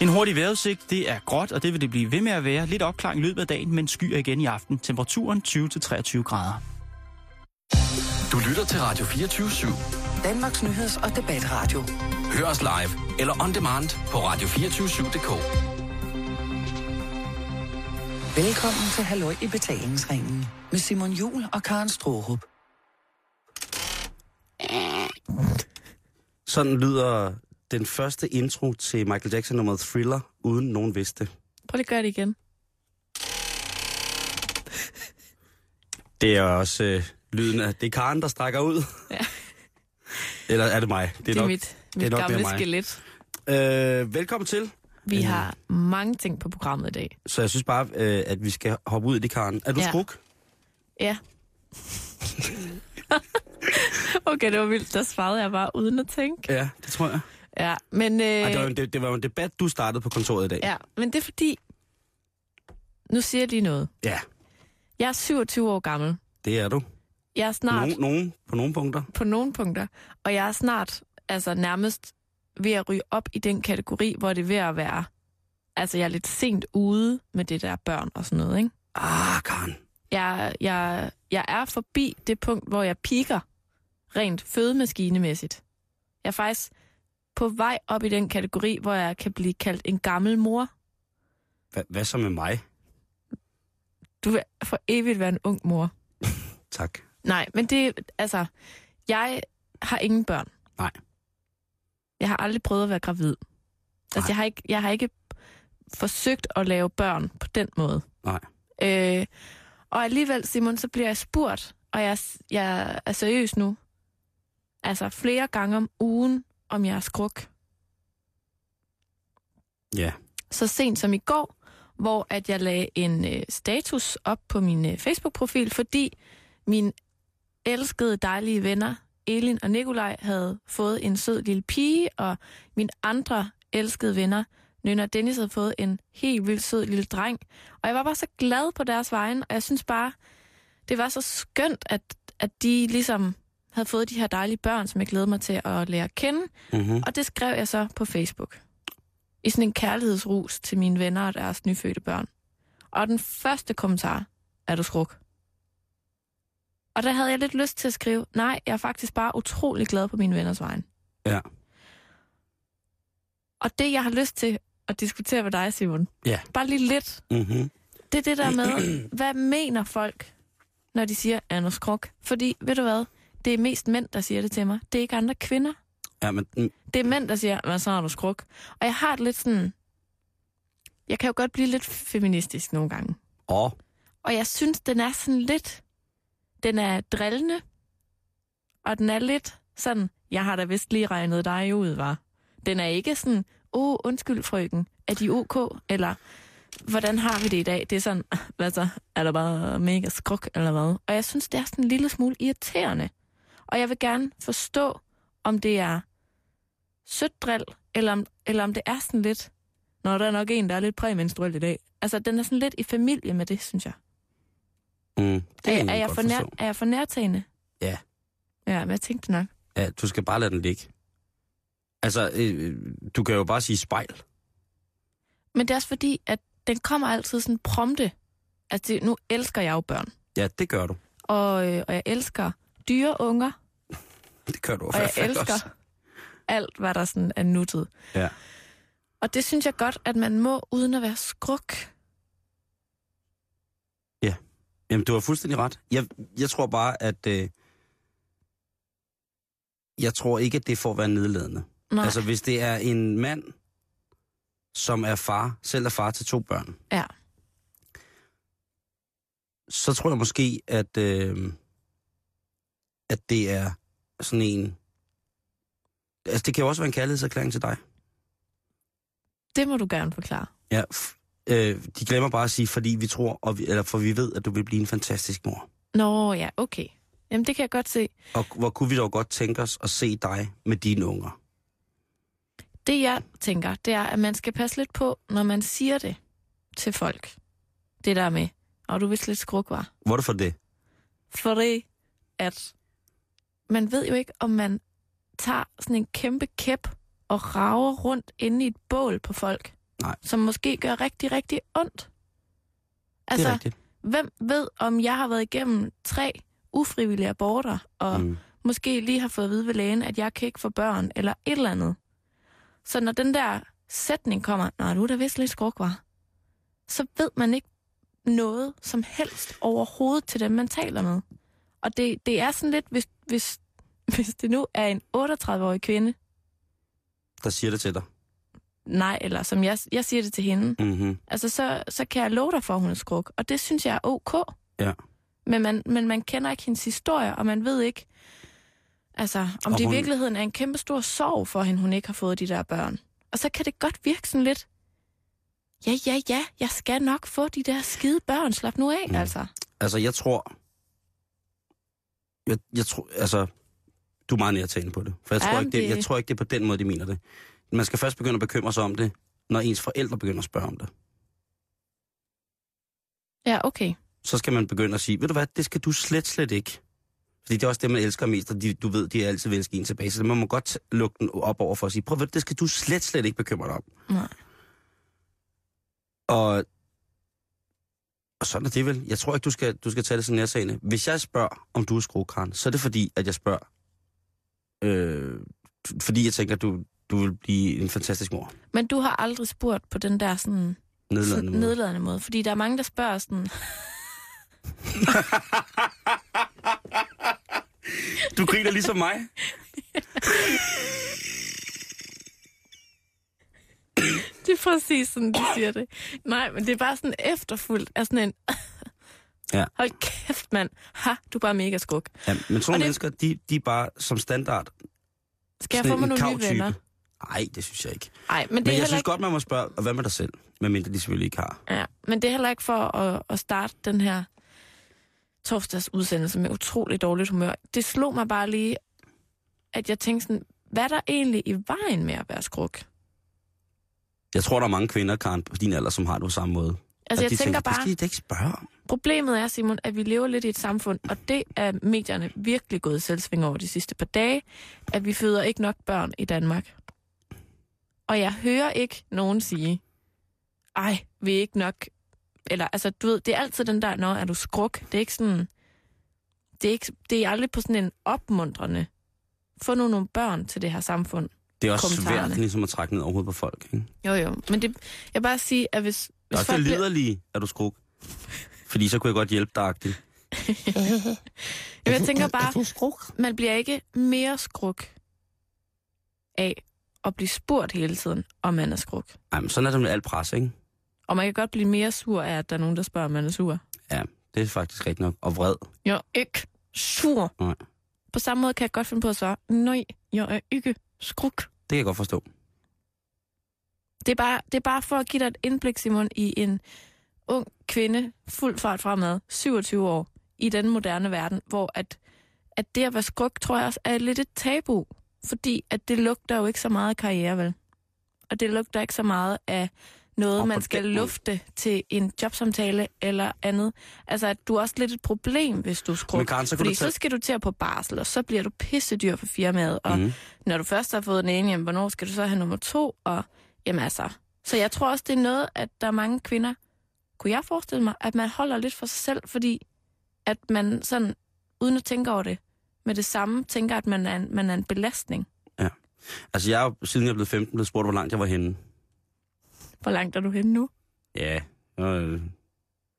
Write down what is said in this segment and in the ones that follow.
En hurtig vejrudsigt, det er gråt, og det vil det blive ved med at være. Lidt opklaring i løbet af dagen, men skyer igen i aften. Temperaturen 20-23 grader. Du lytter til Radio 24 /7. Danmarks Nyheds- og Debatradio. Hør os live eller on demand på radio247.dk. Velkommen til Halløj i betalingsringen med Simon Jul og Karen Strohrup. Sådan lyder den første intro til Michael Jackson nummer Thriller, uden nogen vidste. Prøv lige at gøre det igen. Det er også øh, lyden af, det er Karen, der strækker ud. Ja. Eller er det mig? Det er, det er nok, mit, mit det er nok gamle mig. skelet. Øh, velkommen til. Vi Øh. har mange ting på programmet i dag. Så jeg synes bare, øh, at vi skal hoppe ud i det, Karen. Er du ja. skruk? Ja. okay, det var vildt. Der svarede jeg bare uden at tænke. Ja, det tror jeg. Ja, men, øh, Ej, det, var, en- det, det var en debat, du startede på kontoret i dag. ja, men det er fordi... Nu siger jeg lige noget. ja Jeg er 27 år gammel. det er du. Jeg er snart Nogen, nogen, på nogle punkter. på nogle punkter, og jeg er snart altså nærmest ved at ryge op i den kategori, hvor det er ved at være... Altså, jeg er lidt sent ude med det der børn og sådan noget, ikke? Ah, Karen. jeg, jeg, jeg er forbi det punkt, hvor jeg piker rent fødemaskinemæssigt. Jeg er faktisk på vej op i den kategori, hvor jeg kan blive kaldt en gammel mor. Hva, hvad så med mig? Du vil for evigt være en ung mor. Tak. Nej, men det, altså, jeg har ingen børn. Nej. Jeg har aldrig prøvet at være gravid. Altså, Nej. jeg har, ikke, jeg har ikke forsøgt at lave børn på den måde. Nej. Øh, og alligevel, Simon, så bliver jeg spurgt, og jeg, jeg er seriøs nu, altså flere gange om ugen, om jeg er skruk. Ja. Så sent som i går, hvor at jeg lagde en øh, status op på min øh, Facebook-profil, fordi mine elskede dejlige venner, Elin og Nikolaj, havde fået en sød lille pige, og mine andre elskede venner, Nynne og Dennis, havde fået en helt vildt sød lille dreng. Og jeg var bare så glad på deres vegne, og jeg synes bare, det var så skønt, at, at de ligesom havde fået de her dejlige børn, som jeg glæder mig til at lære at kende. Mm-hmm. Og det skrev jeg så på Facebook. I sådan en kærlighedsrus til mine venner og deres nyfødte børn. Og den første kommentar, er du skruk? Og der havde jeg lidt lyst til at skrive, nej, jeg er faktisk bare utrolig glad på mine venners vegne. Ja. Og det, jeg har lyst til at diskutere med dig, Simon, Ja. bare lige lidt, Mm-hmm. det er det der med, hvad mener folk, når de siger, er du skruk? Fordi, ved du hvad, det er mest mænd, der siger det til mig. Det er ikke andre kvinder. Ja, men Det er mænd, der siger, hvad så er du skruk? Og jeg har det lidt sådan... Jeg kan jo godt blive lidt feministisk nogle gange. åh, Og jeg synes, den er sådan lidt... Den er drillende. Og den er lidt sådan, jeg har da vist lige regnet dig ud, var. Den er ikke sådan, åh, oh, undskyld frøken, er de ok? Eller, hvordan har vi det i dag? Det er sådan, "Ah, hvad så, er der bare mega skruk, eller hvad? Og jeg synes, det er sådan en lille smule irriterende. Og jeg vil gerne forstå, om det er sødt drill, eller om, eller om det er sådan lidt, når der er nok en, der er lidt præmenstruel i dag. Altså, den er sådan lidt i familie med det, synes jeg. mm, det Er, kan er, jeg for nær, er jeg for nærtagende? Ja. Ja, men jeg tænkte nok. Ja, du skal bare lade den ligge. Altså, øh, du kan jo bare sige spejl. Men det er også fordi, at den kommer altid sådan prompte. Altså, det, nu elsker jeg jo børn. Ja, det gør du. Og, øh, og jeg elsker dyre unger, Det gør du og jeg elsker også. alt, hvad der sådan er nuttet. Ja. Og det synes jeg godt, at man må, uden at være skruk. Jamen, du har fuldstændig ret. Jeg, jeg tror bare, at... Øh, jeg tror ikke, at det får være nedladende. Nej, Altså, hvis det er en mand, som er far, selv er far til to børn, ja. så tror jeg måske, at, øh, at det er sådan en... Altså, det kan jo også være en kærlighedserklæring til dig. Det må du gerne forklare. Ja, øh, de glemmer bare at sige, fordi vi tror, og vi, eller for vi ved, at du vil blive en fantastisk mor. Nå, ja, okay. Jamen, det kan jeg godt se. Og hvor kunne vi dog godt tænke os at se dig med dine unger? Det, jeg tænker, det er, at man skal passe lidt på, når man siger det til folk. Det der med, og du vidste lidt skruk var. Hvorfor det? Fordi at man ved jo ikke, om man tager sådan en kæmpe kæp og rager rundt inde i et bål på folk. Nej. som måske gør rigtig, rigtig ondt. det Altså, er rigtigt. hvem ved, om jeg har været igennem tre ufrivillige aborter, og mm. Måske lige har fået at vide ved lægen, at jeg kan ikke få børn, eller et eller andet. Så når den der sætning kommer, nej, du er da vist lidt skruk, var, så ved man ikke noget som helst overhovedet til dem, man taler med. Og det, det er sådan lidt, hvis, hvis, hvis det nu er en 38-årig kvinde, Der siger det til dig. nej, eller som jeg, jeg siger det til hende, Mm-hmm. altså så, så kan jeg love dig for, at hun er skruk. Og det synes jeg er ok. Ja. Men man, men man kender ikke hendes historie, og man ved ikke, altså, om Og det i hun- virkeligheden er en kæmpe stor sorg for hende, hun ikke har fået de der børn. Og så kan det godt virke sådan lidt, ja, ja, ja, jeg skal nok få de der skide børn, slap nu af, mm. altså. Altså, jeg tror... Jeg, jeg tror, altså... Du er meget nærtagende på det. For jeg tror, Ja, ikke, det, jeg tror ikke, det er på den måde, de mener det. Man skal først begynde at bekymre sig om det, når ens forældre begynder at spørge om det. Ja, okay. Så skal man begynde at sige, ved du hvad, det skal du slet, slet ikke. Fordi det er også det, man elsker mest, og de, du ved, de er altid vil en tilbage. Så man må godt lukke den op over for at sige, prøv at det skal du slet, slet ikke bekymre dig om. Nej. Og, og sådan er det vel. Jeg tror ikke, du skal, du skal tage det sådan nærsagende. Hvis jeg spørger, om du er skruekran, så er det fordi, at jeg spørger, øh, fordi jeg tænker, at du, du vil blive en fantastisk mor. Men du har aldrig spurgt på den der sådan, Nedladende måde. nedladende måde. Fordi der er mange, der spørger sådan, Du griner ligesom mig. det er præcis sådan, de siger det. Nej, men det er bare sådan efterfuldt af sådan en, Ja. hold kæft mand, ha, du er bare mega skruk. Ja, men sådan mennesker, de, de er bare som standard. Skal jeg få mig nogle nye venner? Nej, det synes jeg ikke. Nej, men det Men jeg synes ikke... godt, man må spørge, og hvad med dig selv? Medmindre de selvfølgelig ikke har. Ja, men det er heller ikke for at, at starte den her torsdags udsendelse med utrolig dårligt humør. Det slog mig bare lige, at jeg tænkte sådan, hvad er der egentlig i vejen med at være skruk? Jeg tror, der er mange kvinder, Karen, på din alder, som har det på samme måde. Altså, jeg de tænker det bare, skal de da ikke spørge om. problemet er, Simon, at vi lever lidt i et samfund, og det er medierne virkelig gået selvsving over de sidste par dage, at vi føder ikke nok børn i Danmark. Og jeg hører ikke nogen sige, ej, vi er ikke nok... Eller, altså, du ved, det er altid den der, når er du skruk? Det er ikke sådan... Det er, ikke, det er aldrig på sådan en opmuntrende... Få nu nogle børn til det her samfund. Det er også svært ligesom at trække ned over hovedet på folk. Ikke? Jo, jo. Men det, jeg bare sige, at hvis... Det hvis er også det folk bliver- liderlige, at du skruk. Fordi så kunne jeg godt hjælpe dig. agtigt. Jeg tænker bare, man bliver ikke mere skruk af at blive spurgt hele tiden, om man er skruk. Ej, men sådan er det med alt pres, ikke? Og man kan godt blive mere sur af, at der er nogen, der spørger, om man er sur. Ja, det er faktisk rigtigt nok. Og vred. Jeg er ikke sur. Nej. På samme måde kan jeg godt finde på at svare, nej, jeg er ikke skruk. Det kan jeg godt forstå. Det er, bare, det er bare for at give dig et indblik, Simon, i en ung kvinde, fuld fart fremad, 27 år, i den moderne verden, hvor at, at det at være skruk, tror jeg også, er lidt et tabu. Fordi at det lugter jo ikke så meget af karriere, vel? Og det lugter ikke så meget af noget, man skal lufte til en jobsamtale eller andet. Altså, at du er også lidt et problem, hvis du er skruk. Men Karen, så Fordi tage... så skal du til at på barsel, og så bliver du pissedyr for firmaet. Og Mhm. når du først har fået den ene, jamen, hvornår skal du så have nummer to? Og jamen altså. Så jeg tror også, det er noget, at der er mange kvinder, kunne jeg forestille mig, at man holder lidt for sig selv, fordi at man sådan, uden at tænke over det, med det samme, tænker, at man er en, man er en belastning. Altså, jeg siden jeg blev 15, blevet spurgt, hvor langt jeg var henne. Hvor langt er du henne nu? Ja, øh,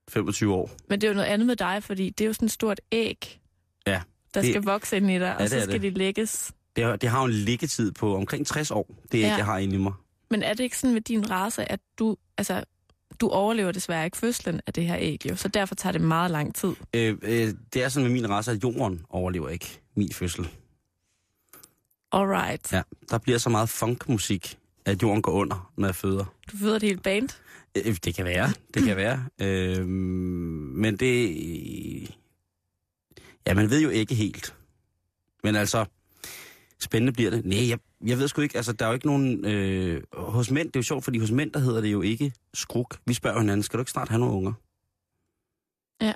25 år. Men det er jo noget andet med dig, fordi det er jo sådan et stort æg, Ja, der det- skal vokse ind i dig, og det så skal det. de lægges. Det har, det har jo en liggetid på omkring 60 år. Det er Ja. ikke, jeg har inde i mig. Men er det ikke sådan med din race, at du, altså, du overlever desværre ikke fødslen af det her æg, jo, så derfor tager det meget lang tid. Øh, øh, det er sådan med min race, at jorden overlever ikke min fødsel. Alright. Ja, der bliver så meget funkmusik, at jorden går under, når jeg føder. Du føder et helt band. Øh, Det kan være, det kan være. Øh, men det... Ja, man ved jo ikke helt. Men altså, spændende bliver det. Nej, jeg, jeg ved sgu ikke, altså der er jo ikke nogen... Øh, hos mænd, det er jo sjovt, fordi hos mænd, der hedder det jo ikke skruk. Vi spørger hinanden, skal du ikke snart have nogle unger? Ja.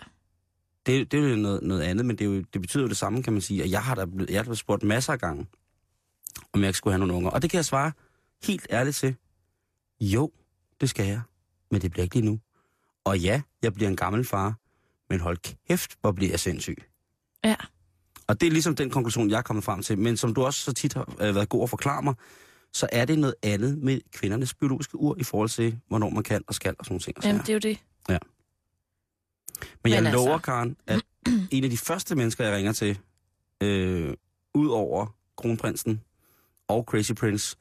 Det, det er jo noget, noget andet, men det, er jo, det betyder jo det samme, kan man sige. Og jeg har da blevet, jeg har spurgt masser af gange, om jeg ikke skulle have nogle unger. Og det kan jeg svare helt ærligt til. Jo, det skal jeg. Men det bliver ikke lige nu. Og ja, jeg bliver en gammel far, men hold kæft, hvor bliver jeg sindssyg. Ja. Og det er ligesom den konklusion, jeg er kommet frem til. Men som du også så tit har øh, været god at forklare mig, så er det noget andet med kvindernes biologiske ur i forhold til, hvornår man kan og skal og sådan nogle ting. Jamen, det er jo det. Men jeg Men altså- lover, Karen, at en af de første mennesker, jeg ringer til, øh, ud over kronprinsen og Crazy Prince,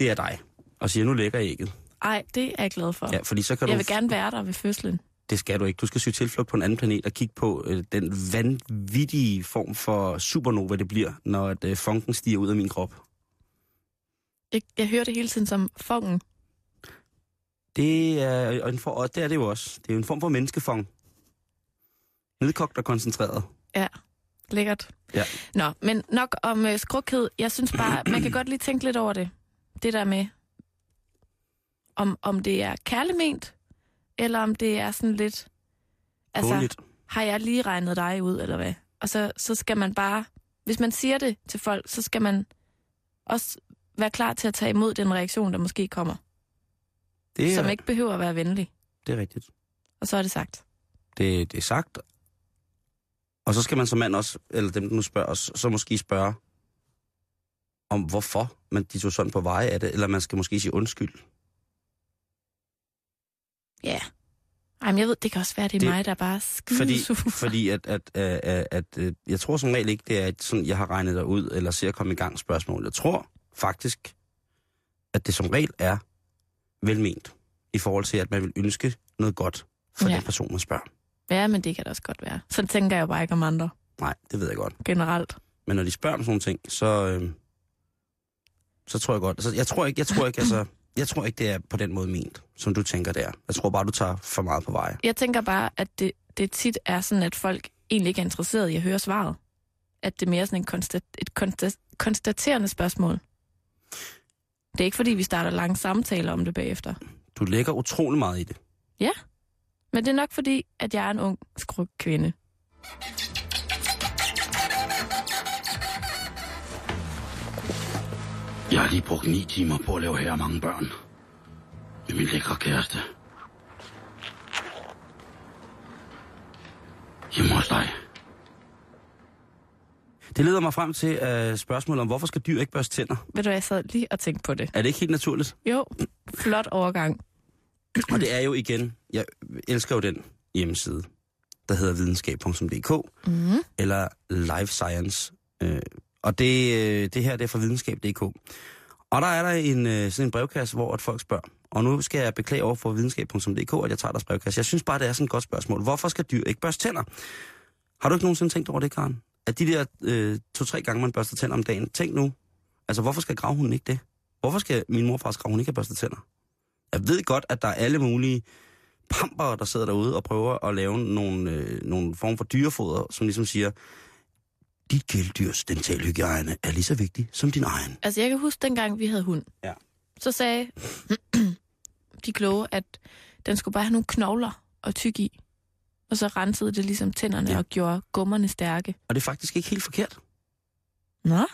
det er dig. Og siger, nu lægger ægget. Ej, det er jeg glad for. Ja, fordi så kan jeg du... vil gerne være der ved fødslen. Det skal du ikke. Du skal søge tilflugt på en anden planet og kigge på øh, den vanvittige form for supernova, det bliver, når at, øh, funken stiger ud af min krop. Jeg, jeg hører det hele tiden som fongen. Det er, og en for, og det er det jo også. Det er jo en form for menneskefong. Nedkogt og koncentreret. Lækkert. Ja. Nå, men nok om øh, skrukhed. Jeg synes bare, man kan godt lige tænke lidt over det. Det der med, om, om det er kærligt eller om det er sådan lidt... Altså, Altså, har jeg lige regnet dig ud, eller hvad? Og så, så skal man bare... Hvis man siger det til folk, så skal man også være klar til at tage imod den reaktion, der måske kommer. det, er, Som ikke behøver at være venlig. det er rigtigt. Og så er det sagt. Det, det er sagt. Og så skal man som mand også, eller dem, der nu spørger os, så måske spørge om hvorfor man de tog sådan på veje af det, eller man skal måske sige undskyld. Ja. Ej, men jeg ved, det kan også være, det er Det- mig, der bare Fordi, fordi at, at, at, at, at, at, jeg tror som regel ikke, det er et sådan, jeg har regnet dig ud, eller ser at komme i gang spørgsmål. Jeg tror faktisk, at det som regel er velment, i forhold til, at man vil ønske noget godt for ja. Ja. den person, man spørger. Ja, men det kan det også godt være. Sådan tænker jeg jo bare ikke om andre Nej, det ved jeg godt. generelt. Men når de spørger om sådan nogle ting, så, øh, så tror jeg godt. Altså, jeg tror ikke, jeg tror ikke, altså, jeg tror ikke, det er på den måde ment, som du tænker, det er. Jeg tror bare, du tager for meget på vej. Jeg tænker bare, at det, det tit er sådan, at folk egentlig ikke er interesseret i at høre svaret. At det er mere sådan en konstat, et konstat, konstaterende spørgsmål. Det er ikke, fordi vi starter lange samtaler om det bagefter. Du lægger utrolig meget i det. Men det er nok fordi, at jeg er en ung, skruk kvinde. Jeg har lige brugt ni timer på at lave her mange børn. Med min lækre kæreste. Hjemme hos dig. Det leder mig frem til uh, spørgsmålet om, hvorfor skal dyr ikke børste tænder? Ved du, jeg sad lige og tænkte på det. Er det ikke helt naturligt? Jo, flot overgang. Og det er jo igen, jeg elsker jo den hjemmeside, der hedder videnskab.dk, Mm. eller Life Science. Øh, og det, øh, det her det er fra videnskab.dk. Og der er der en, øh, sådan en brevkasse, hvor at folk spørger. Og nu skal jeg beklage over for videnskab.dk, at jeg tager deres brevkasse. Jeg synes bare, det er sådan et godt spørgsmål. Hvorfor skal dyr ikke børste tænder? Har du ikke nogensinde tænkt over det, Karen? At de der øh, to-tre gange, man børster tænder om dagen, tænk nu, altså hvorfor skal gravhunden ikke det? Hvorfor skal min morfars gravhund ikke have børstet tænder? Jeg ved godt, at der er alle mulige pamper, der sidder derude og prøver at lave nogle, øh, nogle form for dyrefoder, som ligesom siger, dit kæledyrs dentalhygiejne er lige så vigtig som din egen. Altså, jeg kan huske, dengang vi havde hund. Ja. Så sagde de kloge, at den skulle bare have nogle knogler og tyk i. Og så rensede det ligesom tænderne Ja. ja. og gjorde gummerne stærke. Og det er faktisk ikke helt forkert. Nå?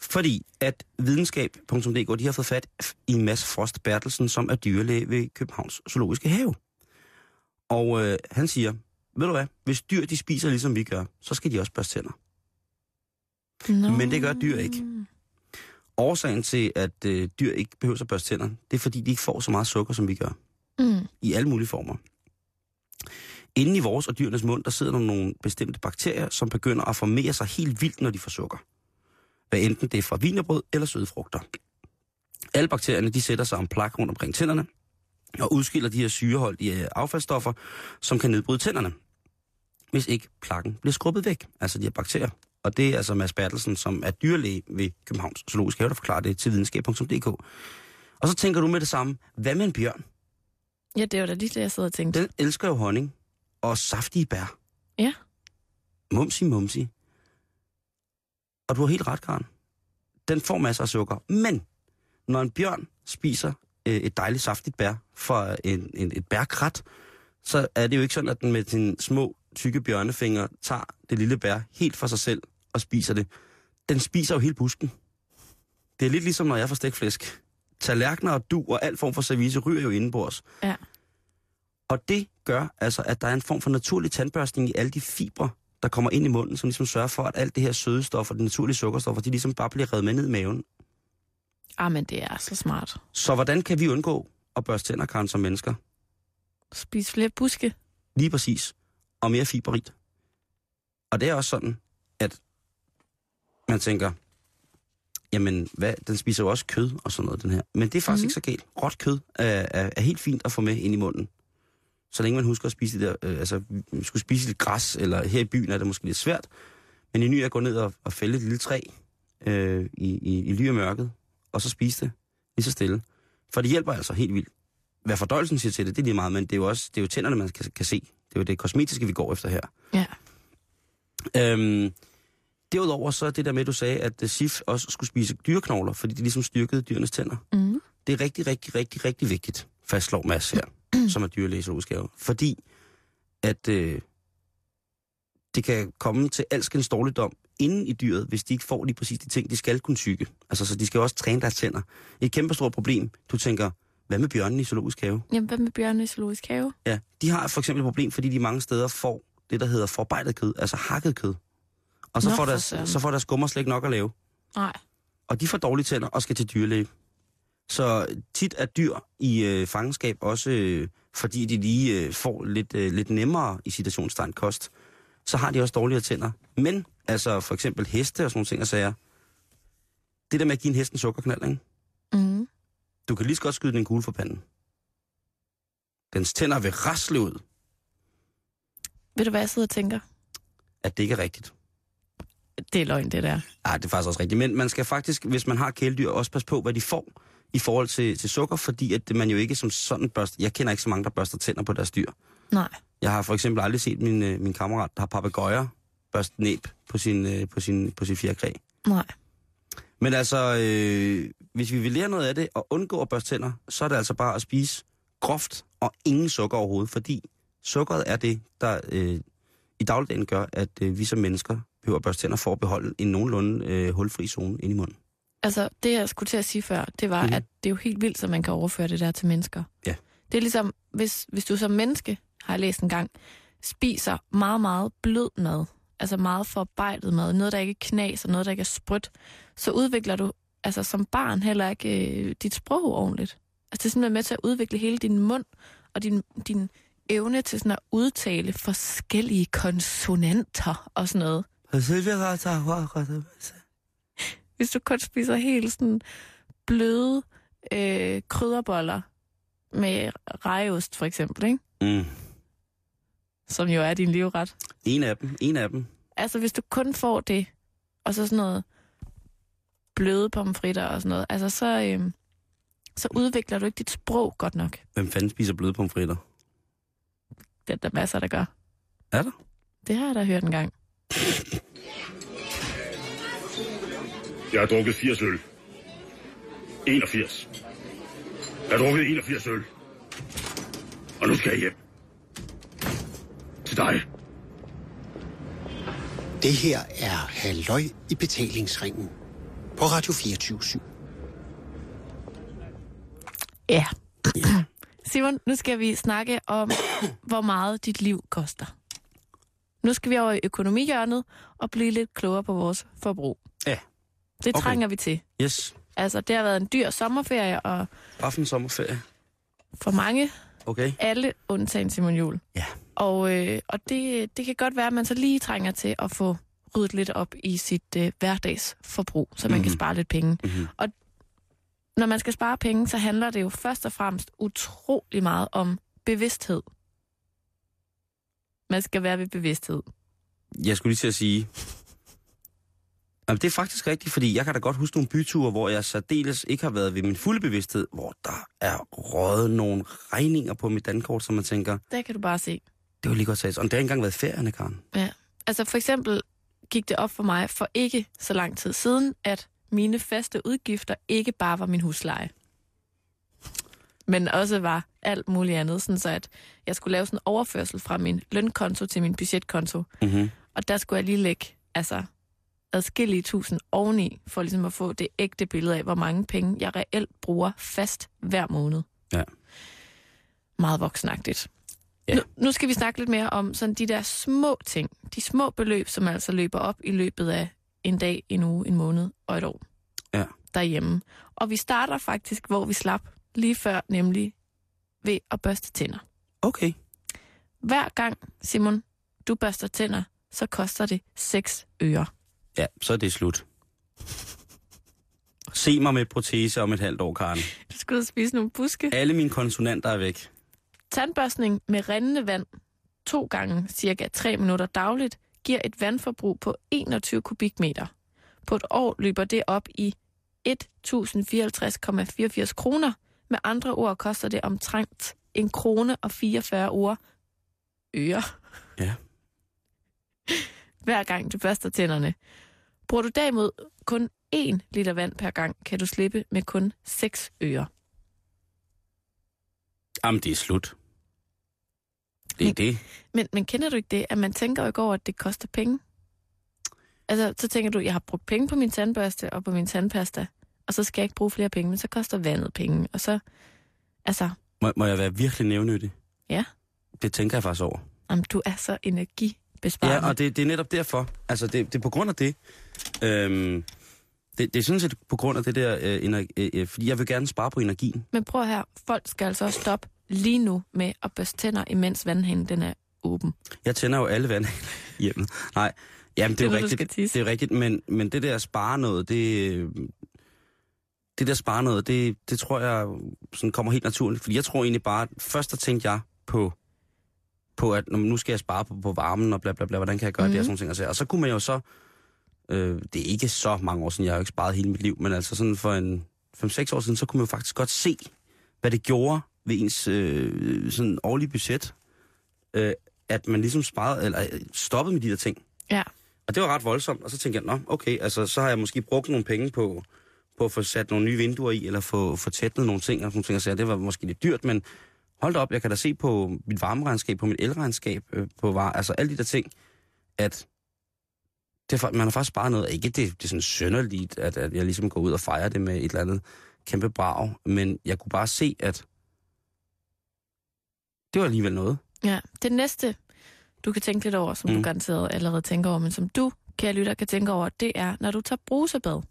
Fordi at videnskab.dk, de har fået fat i Mads Frost Bertelsen, som er dyrlæge ved Københavns Zoologiske Have. Og øh, han siger, ved du hvad, hvis dyr de spiser ligesom vi gør, så skal de også børste tænder. Nå. Men det gør dyr ikke. Årsagen til, at øh, dyr ikke behøver at børste tænder, det er fordi, de ikke får så meget sukker, som vi gør. Mm. i alle mulige former. Inden i vores og dyrenes mund, der sidder der nogle bestemte bakterier, som begynder at formere sig helt vildt, når de får sukker. Hvad enten det er fra vinerbrød eller søde frugter. Alle bakterierne, de sætter sig om plak rundt omkring tænderne, og udskiller de her syreholdige affaldsstoffer, som kan nedbryde tænderne, hvis ikke plakken bliver skrubbet væk, altså de her bakterier. Og det er altså Mads Bertelsen, som er dyrlæge ved Københavns Zoologiske Have, der forklarer det til videnskab.dk. Og så tænker du med det samme, hvad med en bjørn? Ja, det var da lige det, jeg sad og tænkte. Den elsker jo honning og saftige bær. Ja. Mumsi, mumsi. Og du har helt ret, Karen. Den får masser af sukker. Men når en bjørn spiser øh, et dejligt saftigt bær fra en, en, et bærkrat, så er det jo ikke sådan, at den med sine små, tykke bjørnefingre tager det lille bær helt for sig selv og spiser det. Den spiser jo hele busken. Det er lidt ligesom, når jeg får stegt flæsk. tallerkener og du og alt form for service ryger jo indenbords. Ja. Og det gør altså, at der er en form for naturlig tandbørstning i alle de fibre, der kommer ind i munden, som ligesom sørger for, at alt det her søde stof og de naturlige sukkerstoffer, de ligesom bare bliver reddet med ned i maven. Ah, men det er så smart. Så hvordan kan vi undgå at børste tænder, Karen, som mennesker? Spis flere buske. Lige præcis. Og mere fiberrigt. Og det er også sådan, at man tænker, jamen, hvad, den spiser jo også kød og sådan noget, den her. Men det er faktisk mm. ikke så galt. Råt kød er, er, er helt fint at få med ind i munden. Så længe man husker at spise det der, øh, altså, skulle spise lidt græs, eller her i byen er det måske lidt svært. Men i ny at gå ned og, og fælde et lille træ øh, i, i, i ly og mørket, og så spise det lige så stille. For det hjælper altså helt vildt. Hvad fordøjelsen siger til det, det er lige meget, men det er jo også det er jo tænderne, man kan, kan se. Det er jo det kosmetiske, vi går efter her. Ja. Øhm, derudover så er det der med, at du sagde, at uh, SIF også skulle spise dyreknogler, fordi det ligesom styrkede dyrenes tænder. Mm. Det er rigtig, rigtig, rigtig, rigtig vigtigt, fastslår Mads her, som er dyrlæserudgave. Fordi at øh, det kan komme til alskens dårligdom inden i dyret, hvis de ikke får lige præcis de ting, de skal kunne syge. Altså, så de skal også træne deres tænder. Et kæmpe stort problem. Du tænker, hvad med bjørnen i zoologisk have? Jamen, hvad med bjørne i zoologisk have? Ja, de har for eksempel et problem, fordi de mange steder får det, der hedder forarbejdet kød, altså hakket kød. Og så, Nå, får, deres, så får deres skummer slet ikke nok at lave. Nej. Og de får dårlige tænder og skal til dyrlæge. Så tit er dyr i øh, fangenskab også, øh, fordi de lige øh, får lidt, øh, lidt nemmere i citationstegn kost, så har de også dårligere tænder. Men altså for eksempel heste og sådan nogle ting og sager, det der med at give en hest en sukkerknald, ikke? Mm. Du kan lige så godt skyde den en kugle for panden. Dens tænder vil rasle ud, Ved du, hvad jeg sidder og tænker? at det ikke er rigtigt. Det er løgn, det der. Nej, det er faktisk også rigtigt. Men man skal faktisk, hvis man har kæledyr, også passe på, hvad de får i forhold til, til sukker, fordi at man jo ikke som sådan børster... Jeg kender ikke så mange, der børster tænder på deres dyr. Nej. Jeg har for eksempel aldrig set min, øh, min kammerat, der har papegøjer, børste næb på sin, øh, på sin, på sin fjerkræ. Nej. Men altså, øh, hvis vi vil lære noget af det og undgå at børste tænder, så er det altså bare at spise groft og ingen sukker overhovedet, fordi sukkeret er det, der øh, i dagligdagen gør, at øh, vi som mennesker behøver at børste tænder for at beholde en nogenlunde øh, hulfri zone inde i munden. Altså, det jeg skulle til at sige før, det var, mm. at det er jo helt vildt, at man kan overføre det der til mennesker. Ja. Det er ligesom, hvis, hvis du som menneske, har jeg læst en gang, spiser meget, meget blød mad, altså meget forarbejdet mad, noget, der ikke er knas og noget, der ikke er sprødt, så udvikler du altså som barn heller ikke øh, dit sprog ordentligt. Altså det er simpelthen med til at udvikle hele din mund og din, din evne til sådan at udtale forskellige konsonanter og sådan noget. Hvis du kun spiser helt sådan bløde øh, krydderboller med rejeost for eksempel, ikke? Mm. som jo er din livret. En af dem, en af dem. Altså hvis du kun får det, og så sådan noget bløde pomfritter og sådan noget, altså så, øh, så udvikler du ikke dit sprog godt nok. Hvem fanden spiser bløde pomfritter? Det er der masser, der gør. Er der? Det har jeg da hørt en gang. Jeg har drukket 80 øl. 81. Jeg har drukket 81 øl. Og nu skal jeg hjem. Til dig. Det her er Halløj i betalingsringen på Radio 24 Ja. Simon, nu skal vi snakke om, hvor meget dit liv koster. Nu skal vi over i økonomihjørnet og blive lidt klogere på vores forbrug. Ja. Det Okay. trænger vi til. Yes. Altså, det har været en dyr sommerferie, og Aften sommerferie. for mange, Okay. alle undtagen Simon Jul. Ja. Og, øh, og det, det kan godt være, at man så lige trænger til at få ryddet lidt op i sit øh, hverdagsforbrug, så man mm-hmm. kan Mhm. spare lidt penge. Mhm. Og når man skal spare penge, så handler det jo først og fremmest utrolig meget om bevidsthed. Man skal være ved bevidsthed. Jeg skulle lige til at sige... Jamen, det er faktisk rigtigt, fordi jeg kan da godt huske nogle byture, hvor jeg særdeles ikke har været ved min fulde bevidsthed, hvor der er røget nogle regninger på mit dankort, som man tænker, Der kan du bare se. det var lige godt sagt. Og det har ikke engang været ferierne, Karen. Altså for eksempel gik det op for mig for ikke så lang tid siden, at mine faste udgifter ikke bare var min husleje. Men også var alt muligt andet, sådan så at jeg skulle lave sådan en overførsel fra min lønkonto til min budgetkonto. Mm-hmm. Og der skulle jeg lige lægge altså adskillige tusind oveni, for ligesom at få det ægte billede af, hvor mange penge jeg reelt bruger fast hver måned. Ja. Meget voksenagtigt. Ja. Nu, nu skal vi snakke lidt mere om sådan de der små ting. De små beløb, som altså løber op i løbet af en dag, en uge, en måned og et år. Ja. Derhjemme. Og vi starter faktisk, hvor vi slap lige før, nemlig ved at børste tænder. Okay. Hver gang, Simon, du børster tænder, så koster det 6 øre. Ja, så er det slut. Se mig med protese om et halvt år, Karen. Du skal ud og spise nogle buske. Alle mine konsonanter er væk. Tandbørstning med rindende vand to gange cirka 3 minutter dagligt giver et vandforbrug på 21 kubikmeter. På et år løber det op i 1054,84 kroner. Med andre ord koster det omtrent en krone og 44 ord øre. Ja. Hver gang du børster tænderne. Bruger du derimod kun 1 liter vand per gang, kan du slippe med kun 6 øre. Jamen, det er slut. Det er det. Men, men kender du ikke det, at man tænker jo ikke over, at det koster penge? Altså, så tænker du, jeg har brugt penge på min tandbørste og på min tandpasta, og så skal jeg ikke bruge flere penge, men så koster vandet penge, og så, altså, Må, må jeg være virkelig nævnyttig? Ja. Det tænker jeg faktisk over. jamen, du er så energibesparende. Ja, og det, det er netop derfor. Altså, det, det er på grund af det. Øhm, det, det er sådan set på grund af det der, øh, energi, øh, øh, fordi jeg vil gerne spare på energien. Men prøv her, folk skal altså også stoppe lige nu med at børste tænder, imens vandhanen den er åben. Jeg tænder jo alle vand i hjemmet. Nej, jamen det er jo Det er du rigtigt. Det er jo rigtigt, men, men det der spare noget, det, det der spare noget, det, det tror jeg sådan kommer helt naturligt. Fordi jeg tror egentlig bare, at først der tænkte jeg på, på at nu skal jeg spare på, på varmen og bla bla bla, hvordan kan jeg gøre mm. det og Mhm. sådan ting. Og, så- og så kunne man jo så, øh, det er ikke så mange år siden, jeg har jo ikke sparet hele mit liv, men altså sådan for en 5-6 år siden, så kunne man jo faktisk godt se, hvad det gjorde ved ens øh, sådan årlige budget, øh, at man ligesom sparede, eller øh, stoppede med de der ting. Ja. Og det var ret voldsomt, og så tænkte jeg, nå, okay, altså så har jeg måske brugt nogle penge på, på at få sat nogle nye vinduer i, eller få, få tætnet nogle ting, og sådan ting, og så det var måske lidt dyrt, men hold da op, jeg kan da se på mit varmeregnskab, på mit elregnskab, øh, på var, altså alle de der ting, at det, er man har faktisk sparet noget. Ikke det, det er sådan sønderligt, at, at jeg ligesom går ud og fejrer det med et eller andet kæmpe brag, men jeg kunne bare se, at det var alligevel noget. Ja, det næste, du kan tænke lidt over, som mm. du garanteret allerede tænker over, men som du, kære lytter, kan tænke over, det er, når du tager brusebad.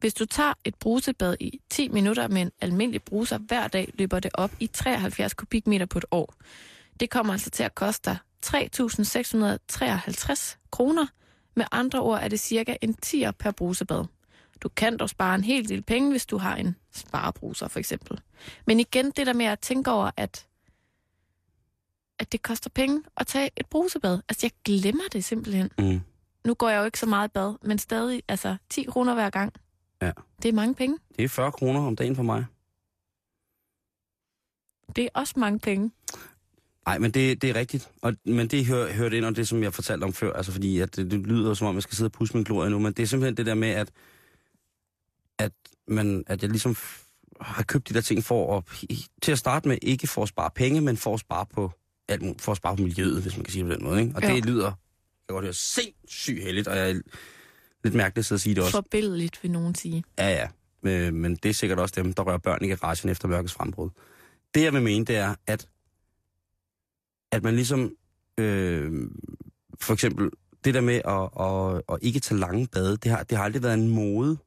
Hvis du tager et brusebad i 10 minutter med en almindelig bruser hver dag, løber det op i 73 kubikmeter på et år. Det kommer altså til at koste dig 3.653 kroner. Med andre ord er det cirka en 10'er per brusebad. Du kan dog spare en hel del penge, hvis du har en sparebruser for eksempel. Men igen, det der med at tænke over, at at det koster penge at tage et brusebad. Altså, jeg glemmer det simpelthen. Mm. Nu går jeg jo ikke så meget i bad, men stadig, altså, 10 kroner hver gang. Ja. Det er mange penge. Det er 40 kroner om dagen for mig. Det er også mange penge. Nej, men det, det er rigtigt. Og, men det hører, hører ind om det, som jeg fortalte om før. Altså fordi, at det, det lyder som om, jeg skal sidde og pusse min glorie nu. Men det er simpelthen det der med, at, at, man, at jeg ligesom har købt de der ting for at, til at starte med, ikke for at spare penge, men for at spare på, alt, for at spare på miljøet, hvis man kan sige det på den måde. Ikke? Og Ja. det lyder, jeg kan godt høre, sindssygt heldigt, og jeg er lidt mærkeligt at sige det også. Forbilledeligt, vil nogen sige. Ja, ja. Øh, men det er sikkert også dem, der rører børn i garagen efter mørkets frembrud. Det, jeg vil mene, det er, at, at man ligesom... Øh, for eksempel, det der med at, at, at ikke tage lange bade, det har, det har aldrig været en mode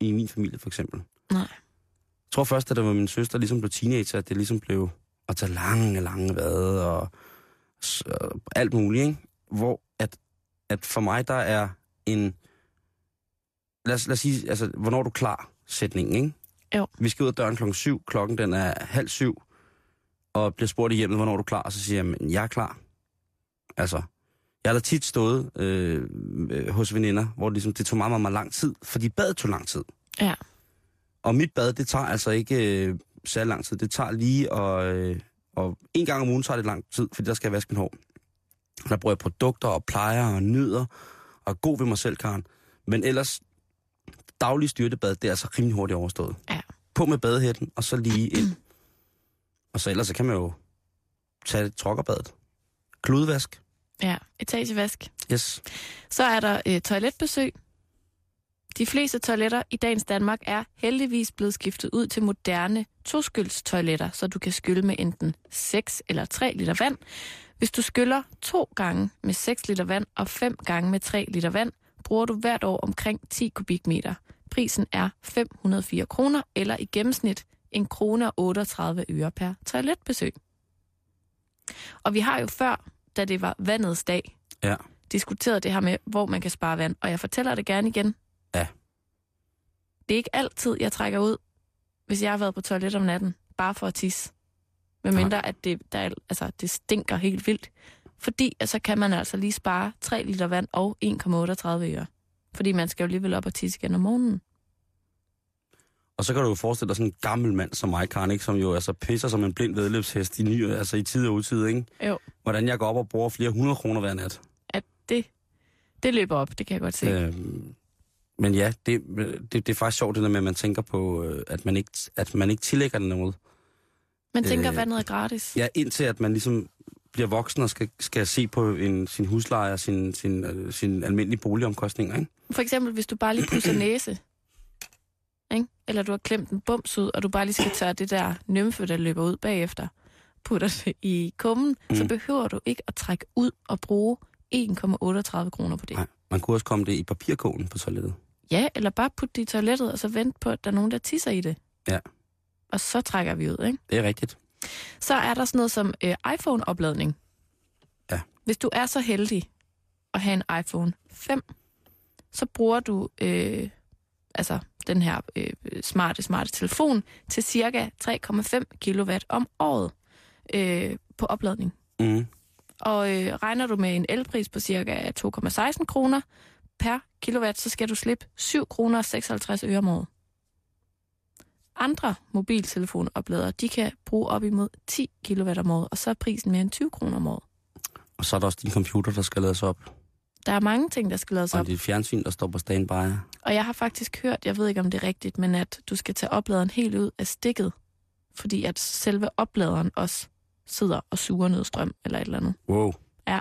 i min familie, for eksempel. Nej. Jeg tror først, at det var min søster ligesom blev teenager, at det ligesom blev at tage lange, lange bade og, og alt muligt, ikke? Hvor at, at for mig, der er en... Lad os, lad os sige, altså, hvornår er du klar? Sætningen, ikke? Jo. Vi skal ud af døren klokken syv, klokken den er halv syv, og bliver spurgt i hjemmet, hvornår er du klar? Og så siger jeg, "Men jeg er klar. Altså, jeg har da tit stået øh, øh, hos veninder, hvor det, ligesom, det tog meget, meget, meget lang tid, fordi badet tog lang tid. Ja. Og mit bad, det tager altså ikke øh, særlig lang tid. Det tager lige, og, øh, og en gang om ugen tager det lang tid, fordi der skal jeg vaske min hår. Der bruger jeg produkter og plejer og nyder, og er god ved mig selv, Karen. Men ellers, daglig styrtebad, det er altså rimelig hurtigt overstået. Ja. På med badehætten, og så lige ind. Og så ellers, så kan man jo tage trokkerbadet. Kludvask. Ja, etagevask. Yes. Så er der øh, toiletbesøg. De fleste toiletter i dagens Danmark er heldigvis blevet skiftet ud til moderne toskylds-toiletter, så du kan skylle med enten 6 eller 3 liter vand. Hvis du skyller to gange med 6 liter vand og fem gange med 3 liter vand, bruger du hvert år omkring 10 kubikmeter. Prisen er 504 kroner, eller i gennemsnit en krone og 38 øre per toiletbesøg. Og vi har jo før, da det var vandets dag, Ja. diskuteret det her med, hvor man kan spare vand. Og jeg fortæller det gerne igen. Ja. Det er ikke altid, jeg trækker ud, hvis jeg har været på toilet om natten, bare for at tisse. Med mindre, at det, der, er- altså, det stinker helt vildt. Fordi så kan man altså lige spare 3 liter vand og 1,38 øre. Fordi man skal jo alligevel op og tisse igen om morgenen. Og så kan du jo forestille dig sådan en gammel mand som mig, Karen, ikke? som jo altså pisser som en blind vedløbshest i, ny, altså i tid og utid, ikke? Jo, Hvordan jeg går op og bruger flere hundrede kroner hver nat. at det, det løber op, det kan jeg godt se. Øhm, men ja, det, det, det er faktisk sjovt, det der med, at man tænker på, øh, at man ikke, at man ikke tillægger det noget. Man tænker, øh, vandet er gratis. Ja, indtil at man ligesom bliver voksen og skal, skal se på en, sin husleje og sin, sin, øh, sin almindelige boligomkostninger, ikke? For eksempel, hvis du bare lige pudser næse? Eller du har klemt en bums ud, og du bare lige skal tage det der nymfe, der løber ud bagefter, putter det i kummen, mm. så behøver du ikke at trække ud og bruge 1,38 kroner på det. Nej, man kunne også komme det i papirkogen på toilettet. Ja, eller bare putte det i toilettet, og så vente på, at der er nogen, der tisser i det. Ja. Og så trækker vi ud, ikke? Det er rigtigt. Så er der sådan noget som øh, iPhone-opladning. Ja. Hvis du er så heldig at have en iPhone 5, så bruger du øh, altså den her øh, smarte, smarte telefon til cirka 3,5 kW om året øh, på opladning. Mm. Og øh, regner du med en elpris på cirka 2,16 kroner per kilowatt, så skal du slippe 7 kroner og 56 øre om året. Andre mobiltelefonopladere, de kan bruge op imod 10 kW om året, og så er prisen mere end 20 kroner om året. Og så er der også din computer, der skal lades op. Der er mange ting, der skal lades op. Og dit fjernsyn, der står på standby. Og jeg har faktisk hørt, jeg ved ikke om det er rigtigt, men at du skal tage opladeren helt ud af stikket, fordi at selve opladeren også sidder og suger noget strøm eller et eller andet. Wow. Ja.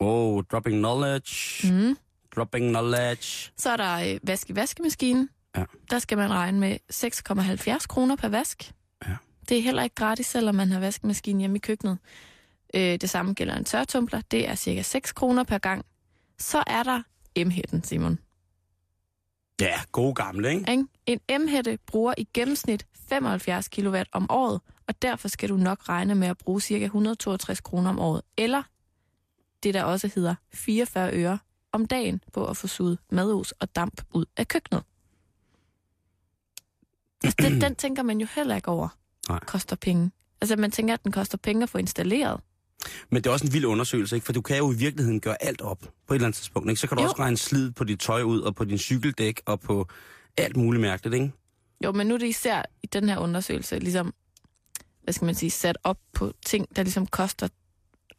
Wow, dropping knowledge. Mm. Dropping knowledge. Så er der øh, vask i vaskemaskinen. Ja. Der skal man regne med 6,70 kroner per vask. Ja. Det er heller ikke gratis, selvom man har vaskemaskinen hjemme i køkkenet. Øh, det samme gælder en tørtumbler. Det er cirka 6 kroner per gang. Så er der M-hætten, Simon. Ja, god gamle, ikke? Ikke? En M-hætte bruger i gennemsnit 75 kW om året, og derfor skal du nok regne med at bruge ca. 162 kroner om året, eller det, der også hedder 44 øre om dagen på at få suget madus og damp ud af køkkenet. Altså, den, den tænker man jo heller ikke over, Nej. koster penge. Altså, man tænker, at den koster penge at få installeret. Men det er også en vild undersøgelse, ikke? For du kan jo i virkeligheden gøre alt op på et eller andet tidspunkt, ikke? Så kan du Jo. også regne slid på dit tøj ud, og på din cykeldæk, og på alt muligt mærkeligt, ikke? Jo, men nu er det især i den her undersøgelse, ligesom, hvad skal man sige, sat op på ting, der ligesom koster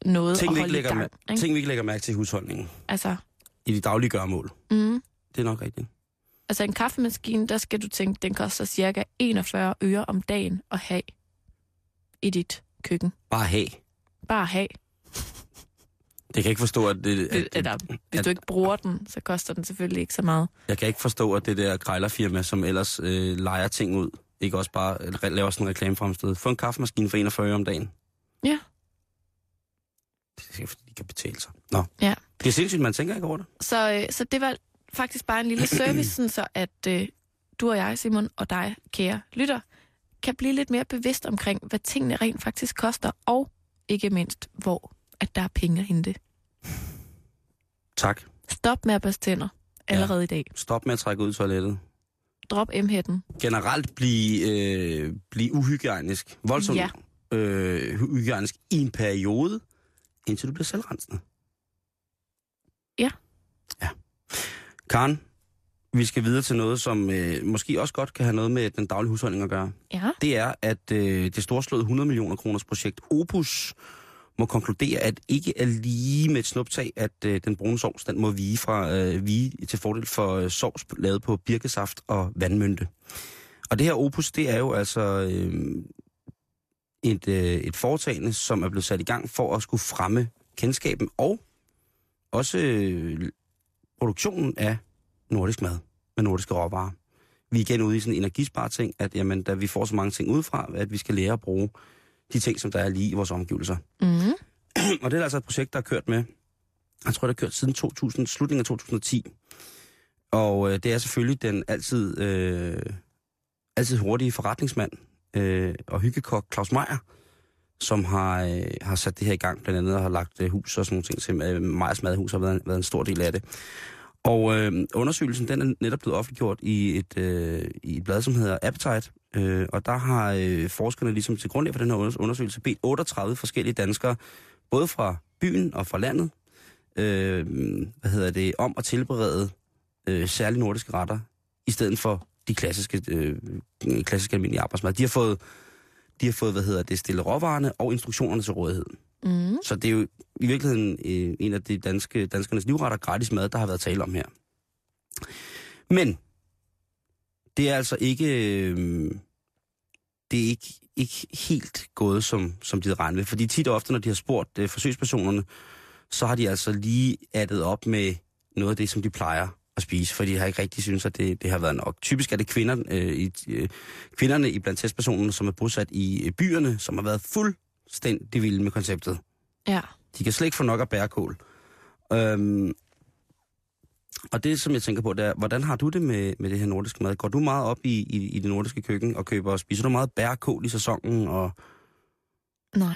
noget Ting, at vi ikke holde lægger, gang. mær- ikke? ting, vi ikke lægger mærke til i husholdningen. Altså, I de daglige gørmål. mm, Det er nok rigtigt. altså en kaffemaskine, der skal du tænke, den koster cirka 41 øre om dagen at have i dit køkken. Bare have. Bare have. Det kan ikke forstå, at det... Det, At, eller, hvis at- du ikke bruger den, så koster den selvfølgelig ikke så meget. jeg kan ikke forstå, at det der grejlerfirma, som ellers øh, leger ting ud, ikke også bare laver sådan en reklame fremsted. Få en kaffemaskine for 41 øre om dagen. Ja. Det er fordi, de kan betale sig. Nå. Ja. Det er sindssygt, man tænker ikke over det. Så, øh, så det var faktisk bare en lille service, sådan så at øh, du og jeg, Simon, og dig, kære lytter, kan blive lidt mere bevidst omkring, hvad tingene rent faktisk koster, og ikke mindst, hvor at der er penge at hente. Tak. Stop med at børste tænder allerede ja. i dag. Stop med at trække ud i toilettet. Drop M-hætten. Generelt blive, øh, blive uhygiejnisk. Voldsomt Ja. øh, uhygiejnisk i en periode, indtil du bliver selvrensende. Ja. Ja. Karen, vi skal videre til noget, som øh, måske også godt kan have noget med den daglige husholdning at gøre. Ja. Det er, at øh, det storslåede 100 millioner kroners projekt Opus må konkludere, at ikke er lige med et snuptag, at øh, den brune sovs, den må vige, fra, øh, vige til fordel for øh, sovs lavet på birkesaft og vandmynte. Og det her Opus, det er jo altså øh, et, øh, et foretagende, som er blevet sat i gang for at skulle fremme kendskaben og også øh, produktionen af nordisk mad med nordiske råvarer. Vi er igen ude i sådan en energispar ting, at jamen, da vi får så mange ting udefra, at vi skal lære at bruge de ting, som der er lige i vores omgivelser. Mm. Og det er altså et projekt, der har kørt med, jeg tror, det har kørt siden 2000, slutningen af 2010. Og øh, det er selvfølgelig den altid, øh, altid hurtige forretningsmand øh, og hyggekok Claus Meier, som har, øh, har sat det her i gang, blandt andet og har lagt øh, hus og sådan nogle ting til. Øh, Meyers Madhus har været, været en stor del af det. Og øh, undersøgelsen, den er netop blevet offentliggjort i et, øh, i et blad, som hedder Appetite. Øh, og der har øh, forskerne ligesom til grundlag for den her undersøgelse bedt 38 forskellige danskere, både fra byen og fra landet, øh, hvad hedder det, om at tilberede øh, særlige nordiske retter, i stedet for de klassiske, øh, klassiske almindelige arbejdsmad. De har fået, de har fået, hvad hedder det, stille råvarerne og instruktionerne til rådighed. Mm. Så det er jo i virkeligheden øh, en af de danske, danskernes livretter gratis mad, der har været tale om her. Men det er altså ikke, øh, det er ikke, ikke helt gået, som, som de havde regnet med. Fordi tit og ofte, når de har spurgt øh, forsøgspersonerne, så har de altså lige addet op med noget af det, som de plejer at spise, for de har ikke rigtig synes, at det, det har været nok. Typisk er det kvinder, øh, i, øh, kvinderne i blandt testpersonerne, som er bosat i øh, byerne, som har været fuld fuldstændig vilde med konceptet. Ja. De kan slet ikke få nok af bærkål. Øhm, og det, som jeg tænker på, det er, hvordan har du det med, med det her nordiske mad? Går du meget op i, i, i det nordiske køkken og køber og spiser du meget bærkål i sæsonen og Nej.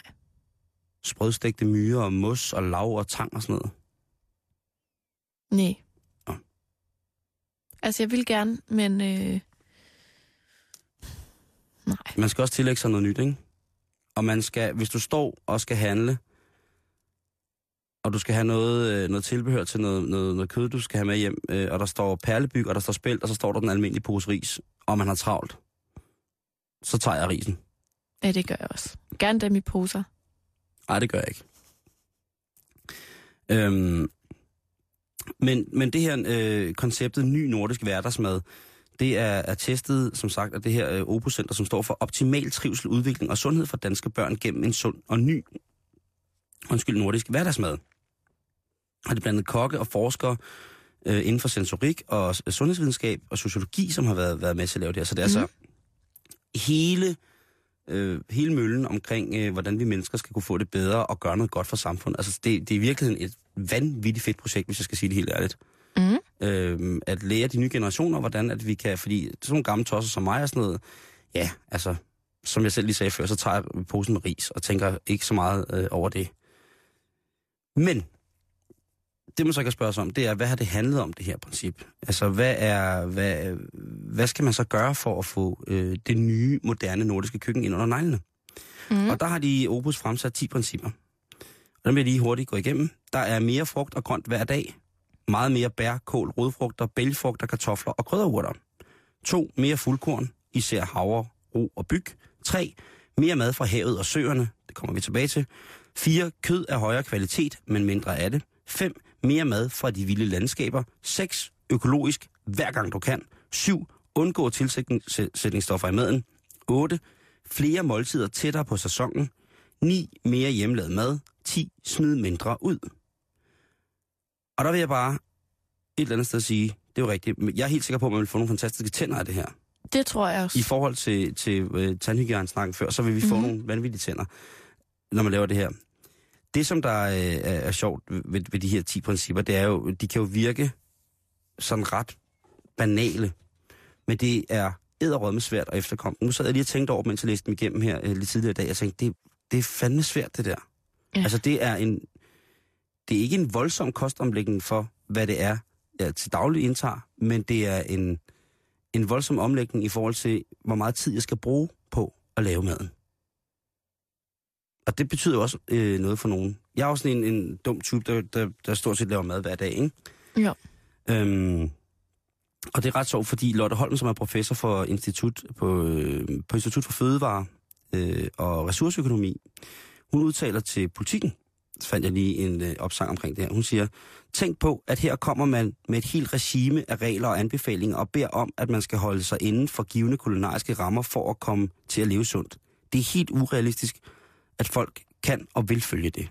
sprødstegte myrer og mos og lav og tang og sådan noget? Nej. Nå. Altså, jeg vil gerne, men... Øh... Nej. Man skal også tillægge sig noget nyt, ikke? Og man skal, hvis du står og skal handle, og du skal have noget, øh, noget tilbehør til noget, noget, noget kød, du skal have med hjem, øh, og der står perlebyg, og der står spælt, og så står der den almindelige pose ris, og man har travlt, så tager jeg risen. Ja, det gør jeg også. Gerne dem i poser. Nej, det gør jeg ikke. Øhm, men, men det her øh, konceptet ny nordisk hverdagsmad, det er, er testet, som sagt, af det her øh, Opus Center, som står for optimal trivsel, udvikling og sundhed for danske børn gennem en sund og ny undskyld, nordisk hverdagsmad. Har det blandet kokke og forskere øh, inden for sensorik og s- sundhedsvidenskab og sociologi, som har været, været med til at lave det her. Så det er mm. altså hele øh, hele møllen omkring, øh, hvordan vi mennesker skal kunne få det bedre og gøre noget godt for samfundet. Altså, det, det er i virkeligheden et vanvittigt fedt projekt, hvis jeg skal sige det helt ærligt. Mm. Øh, at lære de nye generationer, hvordan at vi kan, fordi sådan nogle gamle tosser som mig og sådan noget, ja, altså, som jeg selv lige sagde før, så tager jeg posen med ris og tænker ikke så meget øh, over det. Men, det man så kan spørge sig om, det er, hvad har det handlet om, det her princip? Altså, hvad, er, hvad, hvad skal man så gøre for at få øh, det nye, moderne nordiske køkken ind under neglene? Mm. Og der har de i Opus fremsat 10 principper. Og dem vil jeg lige hurtigt gå igennem. Der er mere frugt og grønt hver dag. Meget mere bær, kål, rodfrugter, bælgfrugter, kartofler og krydderurter. 2. Mere fuldkorn, især havre, ro og byg. 3. Mere mad fra havet og søerne. Det kommer vi tilbage til. 4. Kød af højere kvalitet, men mindre af det. 5. Mere mad fra de vilde landskaber. 6. Økologisk, hver gang du kan. 7. Undgå tilsætningsstoffer i maden. 8. Flere måltider tættere på sæsonen. 9. Mere hjemmelavet mad. 10. Smid mindre ud. Og der vil jeg bare et eller andet sted sige, det er jo rigtigt, men jeg er helt sikker på, at man vil få nogle fantastiske tænder af det her. Det tror jeg også. I forhold til, til uh, tandhygiejne før, så vil vi få Mhm. mm-hmm. nogle vanvittige tænder, når man laver det her. Det, som der uh, er, er sjovt ved, ved de her 10 principper, det er jo, de kan jo virke sådan ret banale, men det er edderrødme svært at efterkomme. Nu sad jeg lige og tænkte over, mens jeg læste dem igennem her uh, lidt tidligere i dag, jeg tænkte, det, det er fandme svært, det der. Ja. Altså, det er en... Det er ikke en voldsom kostomlægning for, hvad det er, jeg til daglig indtager, men det er en, en voldsom omlægning i forhold til, hvor meget tid jeg skal bruge på at lave maden. Og det betyder også øh, noget for nogen. Jeg er også en, en dum type, der, der, der stort set laver mad hver dag, ikke? Jo. Øhm, og det er ret sjovt, fordi Lotte Holm, som er professor for institut på, øh, på Institut for Fødevare øh, og Ressourceøkonomi, hun udtaler til politikken, så fandt jeg lige en øh, opsang omkring det her. Hun siger, tænk på, at her kommer man med et helt regime af regler og anbefalinger og beder om, at man skal holde sig inden for givende kulinariske rammer for at komme til at leve sundt. Det er helt urealistisk, at folk kan og vil følge det.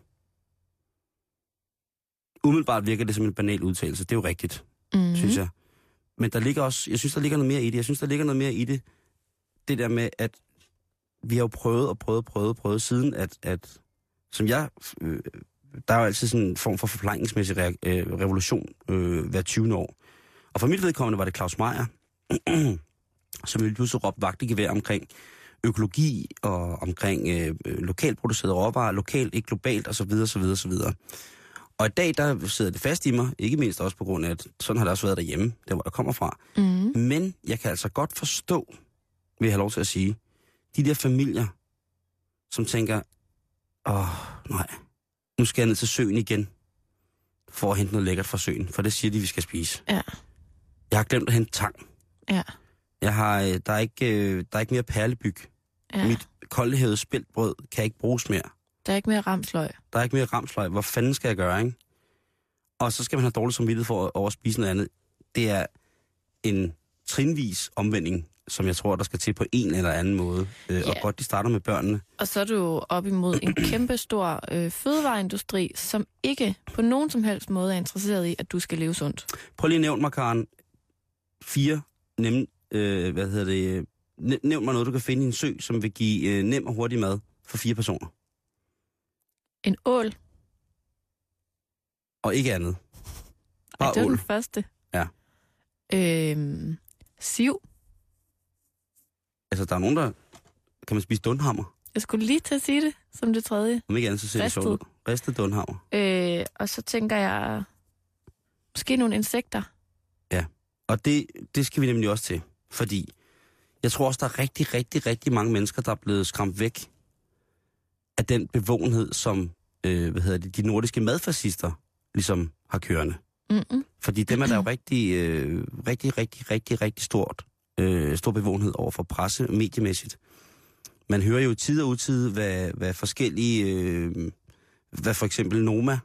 umiddelbart virker det som en banal udtalelse. Det er jo rigtigt, Mm. mm. synes jeg. Men der ligger også, jeg synes, der ligger noget mere i det. Jeg synes, der ligger noget mere i det, det der med, at vi har jo prøvet og prøvet og prøvet og prøvet siden, at, at som jeg, øh, der er jo altid sådan en form for forplejningsmæssig re- øh, revolution øh, hver 20. år. Og for mit vedkommende var det Claus Meier, som ville pludselig råbe vagt i gevær omkring økologi og omkring øh, øh, lokalt producerede råvarer, lokalt, ikke globalt osv. osv. osv. Og i dag, der sidder det fast i mig, ikke mindst også på grund af, at sådan har det også været derhjemme, der hvor jeg kommer fra. Mm. Men jeg kan altså godt forstå, vil jeg have lov til at sige, de der familier, som tænker, åh, nej, nu skal jeg ned til søen igen, for at hente noget lækkert fra søen, for det siger de, vi skal spise. Ja. Jeg har glemt at hente tang. Ja. Jeg har, øh, der, er ikke, øh, der er ikke mere perlebyg. ja. Mit koldhævede spæltbrød kan ikke bruges mere. Der er ikke mere ramsløg. Der er ikke mere ramsløg. Hvor fanden skal jeg gøre, ikke? Og så skal man have dårlig samvittighed for at over at spise noget andet. Det er en trinvis omvending, som jeg tror, der skal til på en eller anden måde. Øh, Ja. Og godt, de starter med børnene. Og så er du jo op imod en kæmpe stor øh, fødevareindustri, som ikke på nogen som helst måde er interesseret i, at du skal leve sundt. Prøv lige at nævne mig, Karen, fire nem, øh, hvad hedder det, øh, næ- nævn mig noget, du kan finde i en sø, som vil give øh, nem og hurtig mad for fire personer. En ål, Og ikke andet. Ej, Bare det var ål. den første. Ja. Øhm, siv. Altså, der er nogen, der... Kan man spise dundhammer? Jeg skulle lige til at sige det som det tredje. Om ikke andet, så ser det Ristet. sjovt ud. Ristet dundhammer. Øh, og så tænker jeg, måske nogle insekter. Og det, det skal vi nemlig også til. Fordi jeg tror også, der er rigtig, rigtig, rigtig mange mennesker, der er blevet skræmt væk af den bevågenhed, som øh, hvad hedder det, de nordiske madfascister ligesom har kørende. Mm-mm. Fordi dem er der jo rigtig, øh, rigtig, rigtig, rigtig, rigtig stort, øh, stor bevågenhed over for presse mediemæssigt. Man hører jo tid og utid, hvad, hvad forskellige, øh, hvad for eksempel Noma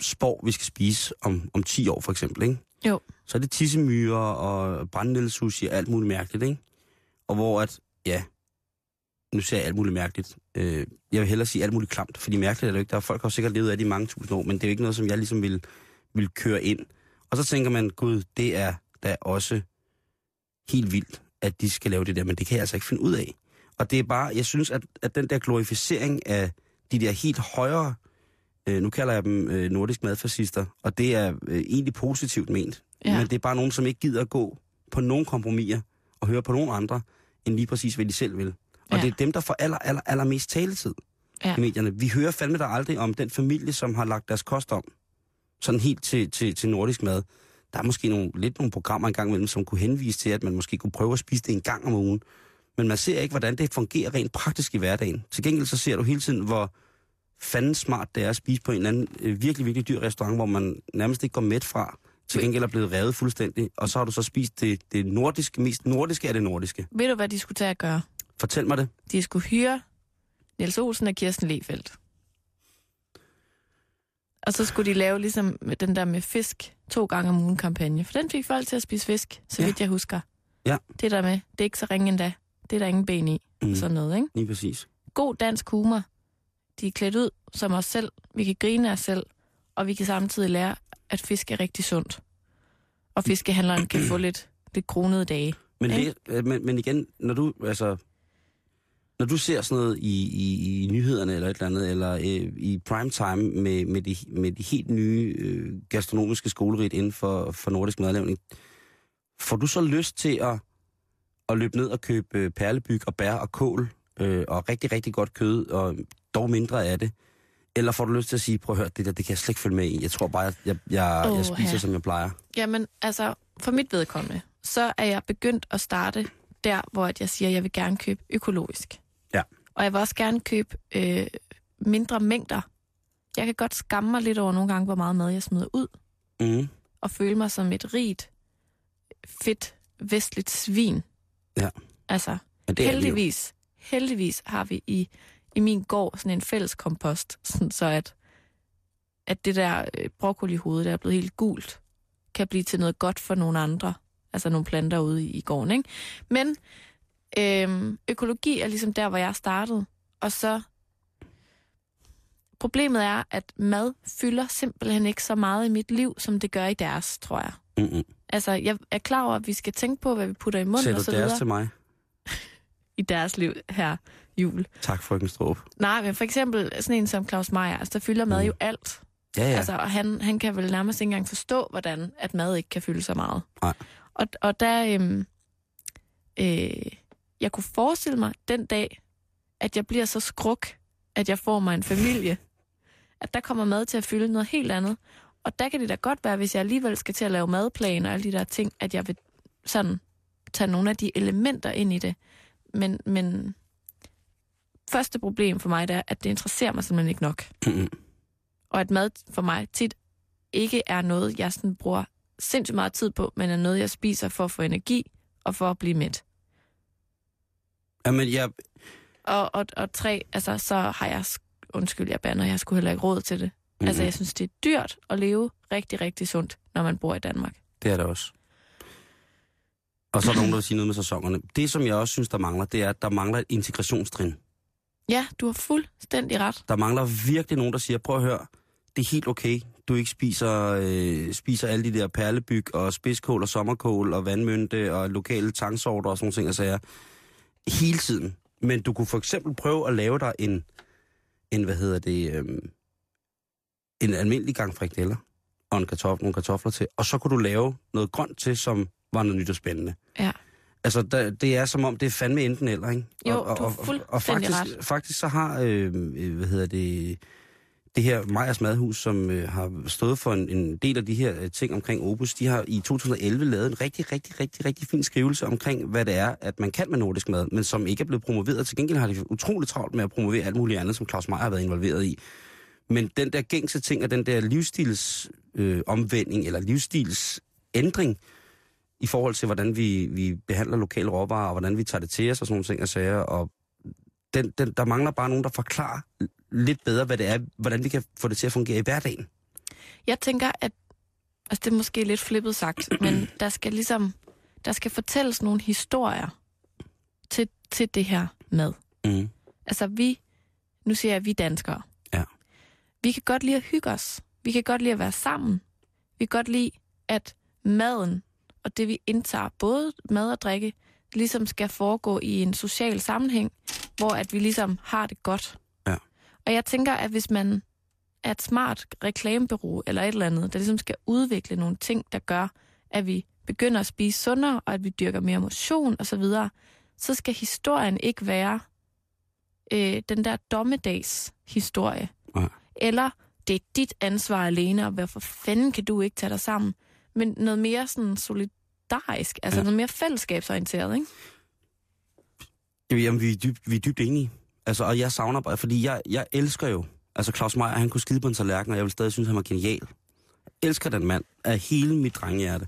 spår, vi skal spise om, om 10 år for eksempel, ikke? Jo. Så er det tissemyrer og brændnældesushi og alt muligt mærkeligt, ikke? Og hvor at, ja, nu ser jeg alt muligt mærkeligt. Øh, jeg vil hellere sige alt muligt klamt, fordi mærkeligt er det jo ikke. Der er folk, der har sikkert levet af det i mange tusind år, men det er jo ikke noget, som jeg ligesom vil, vil køre ind. Og så tænker man, gud, det er da også helt vildt, at de skal lave det der, men det kan jeg altså ikke finde ud af. Og det er bare, jeg synes, at, at den der glorificering af de der helt højere, øh, nu kalder jeg dem øh, nordisk madfascister, og det er øh, egentlig positivt ment. Ja. Men det er bare nogen, som ikke gider at gå på nogen kompromiser og høre på nogen andre, end lige præcis, hvad de selv vil. Og Ja. ja. det er dem, der får aller, aller, allermest taletid Ja. i medierne. Vi hører fandme der aldrig om den familie, som har lagt deres kost om. Sådan helt til, til, til nordisk mad. Der er måske nogle, lidt nogle programmer engang imellem, som kunne henvise til, at man måske kunne prøve at spise det en gang om ugen. Men man ser ikke, hvordan det fungerer rent praktisk i hverdagen. Til gengæld så ser du hele tiden, hvor fanden smart det er at spise på en eller anden øh, virkelig, virkelig dyr restaurant, hvor man nærmest ikke går mæt fra. Til gengæld er blevet revet fuldstændig. Og så har du så spist det, det nordiske, mest nordiske af det nordiske. Ved du, hvad de skulle tage at gøre? Fortæl mig det. De skulle hyre Niels Olsen og Kirsten Lefeldt. Og så skulle de lave ligesom den der med fisk to gange om ugen kampagne. For den fik folk til at spise fisk, så Ja. vidt jeg husker. Ja. Det der med, det er ikke så ringe endda. Det er der ingen ben i. Mm. Sådan noget, ikke? Lige præcis. God dansk humor. De er klædt ud som os selv. Vi kan grine af os selv. Og vi kan samtidig lære, at fisk er rigtig sundt. Og fiskehandleren kan få lidt, lidt kronede dage. Men, det, øh, men, men igen, når du, altså, når du ser sådan noget i, i, i nyhederne eller et eller andet, eller øh, i prime time med, med, de, med de helt nye øh, gastronomiske skolerit inden for, for nordisk madlavning, får du så lyst til at, at løbe ned og købe øh, perlebyg og bær og kål øh, og rigtig, rigtig godt kød, og dog mindre af det? Eller får du lyst til at sige, prøv at høre, det der, det kan jeg slet ikke følge med i. Jeg tror bare, jeg, jeg, jeg, Åh, jeg spiser, ja. som jeg plejer. Jamen, altså, for mit vedkommende, så er jeg begyndt at starte der, hvor jeg siger, at jeg vil gerne købe økologisk. Og jeg vil også gerne købe øh, mindre mængder. Jeg kan godt skamme mig lidt over nogle gange, hvor meget mad jeg smider ud, Mm. og føle mig som et rigt, fedt, vestligt svin. Ja. Altså, Men det heldigvis, heldigvis har vi i, i min gård sådan en fælles kompost, sådan så at, at det der øh, broccolihoved, der er blevet helt gult, kan blive til noget godt for nogle andre. Altså nogle planter ude i, i gården, ikke? Men øhm, økologi er ligesom der, hvor jeg startede. Og så Problemet er, at mad fylder simpelthen ikke så meget i mit liv, som det gør i deres, tror jeg. Mm-mm. Altså, jeg er klar over, at vi skal tænke på, hvad vi putter i munden Sætter og så du deres videre til mig? i deres liv her jul. Tak, frøken Strup. Nej, men for eksempel sådan en som Claus Meier, altså der fylder mad Mm. jo alt. Ja. Ja. Altså, og han, han kan vel nærmest ikke engang forstå, hvordan at mad ikke kan fylde så meget. Nej. Og, og der, øhm, øh, jeg kunne forestille mig den dag, at jeg bliver så skruk, at jeg får mig en familie, at der kommer mad til at fylde noget helt andet. Og der kan det da godt være, hvis jeg alligevel skal til at lave madplaner og alle de der ting, at jeg vil sådan tage nogle af de elementer ind i det. Men, men første problem for mig, det er, at det interesserer mig simpelthen ikke nok. Og at mad for mig tit ikke er noget, jeg sådan bruger sindssygt meget tid på, men er noget, jeg spiser for at få energi og for at blive mæt. Jamen, jeg, Og, og, og tre, altså, så har jeg, sk- undskyld, jeg bander, jeg skulle heller ikke råd til det. Mm. Altså, jeg synes, det er dyrt at leve rigtig, rigtig sundt, når man bor i Danmark. Det er det også. Og så er der nogen, der vil sige noget med sæsonerne. Det, som jeg også synes, der mangler, det er, at der mangler et integrationstrin. Ja, du har fuldstændig ret. Der mangler virkelig nogen, der siger, prøv at høre, det er helt okay, du ikke spiser, øh, spiser alle de der perlebyg og spidskål og sommerkål og vandmynte og lokale tangsorter og sådan nogle ting, og sager, hele tiden. Men du kunne for eksempel prøve at lave dig en, en hvad hedder det, øh, en almindelig gang frikadeller og en kartoffel, nogle kartofler til, og så kunne du lave noget grønt til, som var noget nyt og spændende. Ja. Altså, der, det er som om, det er fandme enten eller, ikke? Jo, og, og, du har og, og fuldstændig faktisk, faktisk så har, øh, øh, hvad hedder det, det her Majers Madhus, som øh, har stået for en, en del af de her øh, ting omkring Opus, de har i 2011 lavet en rigtig, rigtig, rigtig, rigtig fin skrivelse omkring, hvad det er, at man kan med nordisk mad, men som ikke er blevet promoveret. Til gengæld har de utroligt travlt med at promovere alt muligt andet, som Claus Meier har været involveret i. Men den der gængse ting og den der livsstils øh, omvending eller livsstilsændring i forhold til, hvordan vi, vi behandler lokale råvarer, og hvordan vi tager det til os og sådan nogle ting og sager, og den, den, der mangler bare nogen, der forklarer lidt bedre, hvad det er, hvordan vi kan få det til at fungere i hverdagen. Jeg tænker, at altså det er måske lidt flippet sagt, men der skal ligesom der skal fortælles nogle historier til, til det her mad. Mm. Altså vi, nu siger jeg, at vi er danskere. Ja. Vi kan godt lide at hygge os. Vi kan godt lide at være sammen. Vi kan godt lide, at maden og det, vi indtager, både mad og drikke, ligesom skal foregå i en social sammenhæng, hvor at vi ligesom har det godt. Ja. Og jeg tænker, at hvis man er et smart reklamebureau eller et eller andet, der ligesom skal udvikle nogle ting, der gør, at vi begynder at spise sundere, og at vi dyrker mere motion osv., så skal historien ikke være øh, den der dommedags historie. Nej. Eller det er dit ansvar alene, og hvorfor fanden kan du ikke tage dig sammen? Men noget mere sådan solidarisk, altså Ja. ja. noget mere fællesskabsorienteret, ikke? Jamen, vi er dybt, vi er dybt enige. Altså, og jeg savner bare, fordi jeg, jeg elsker jo, altså Claus Meier, han kunne skide på en tallerken, og jeg vil stadig synes, han var genial. Jeg elsker den mand af hele mit drengehjerte.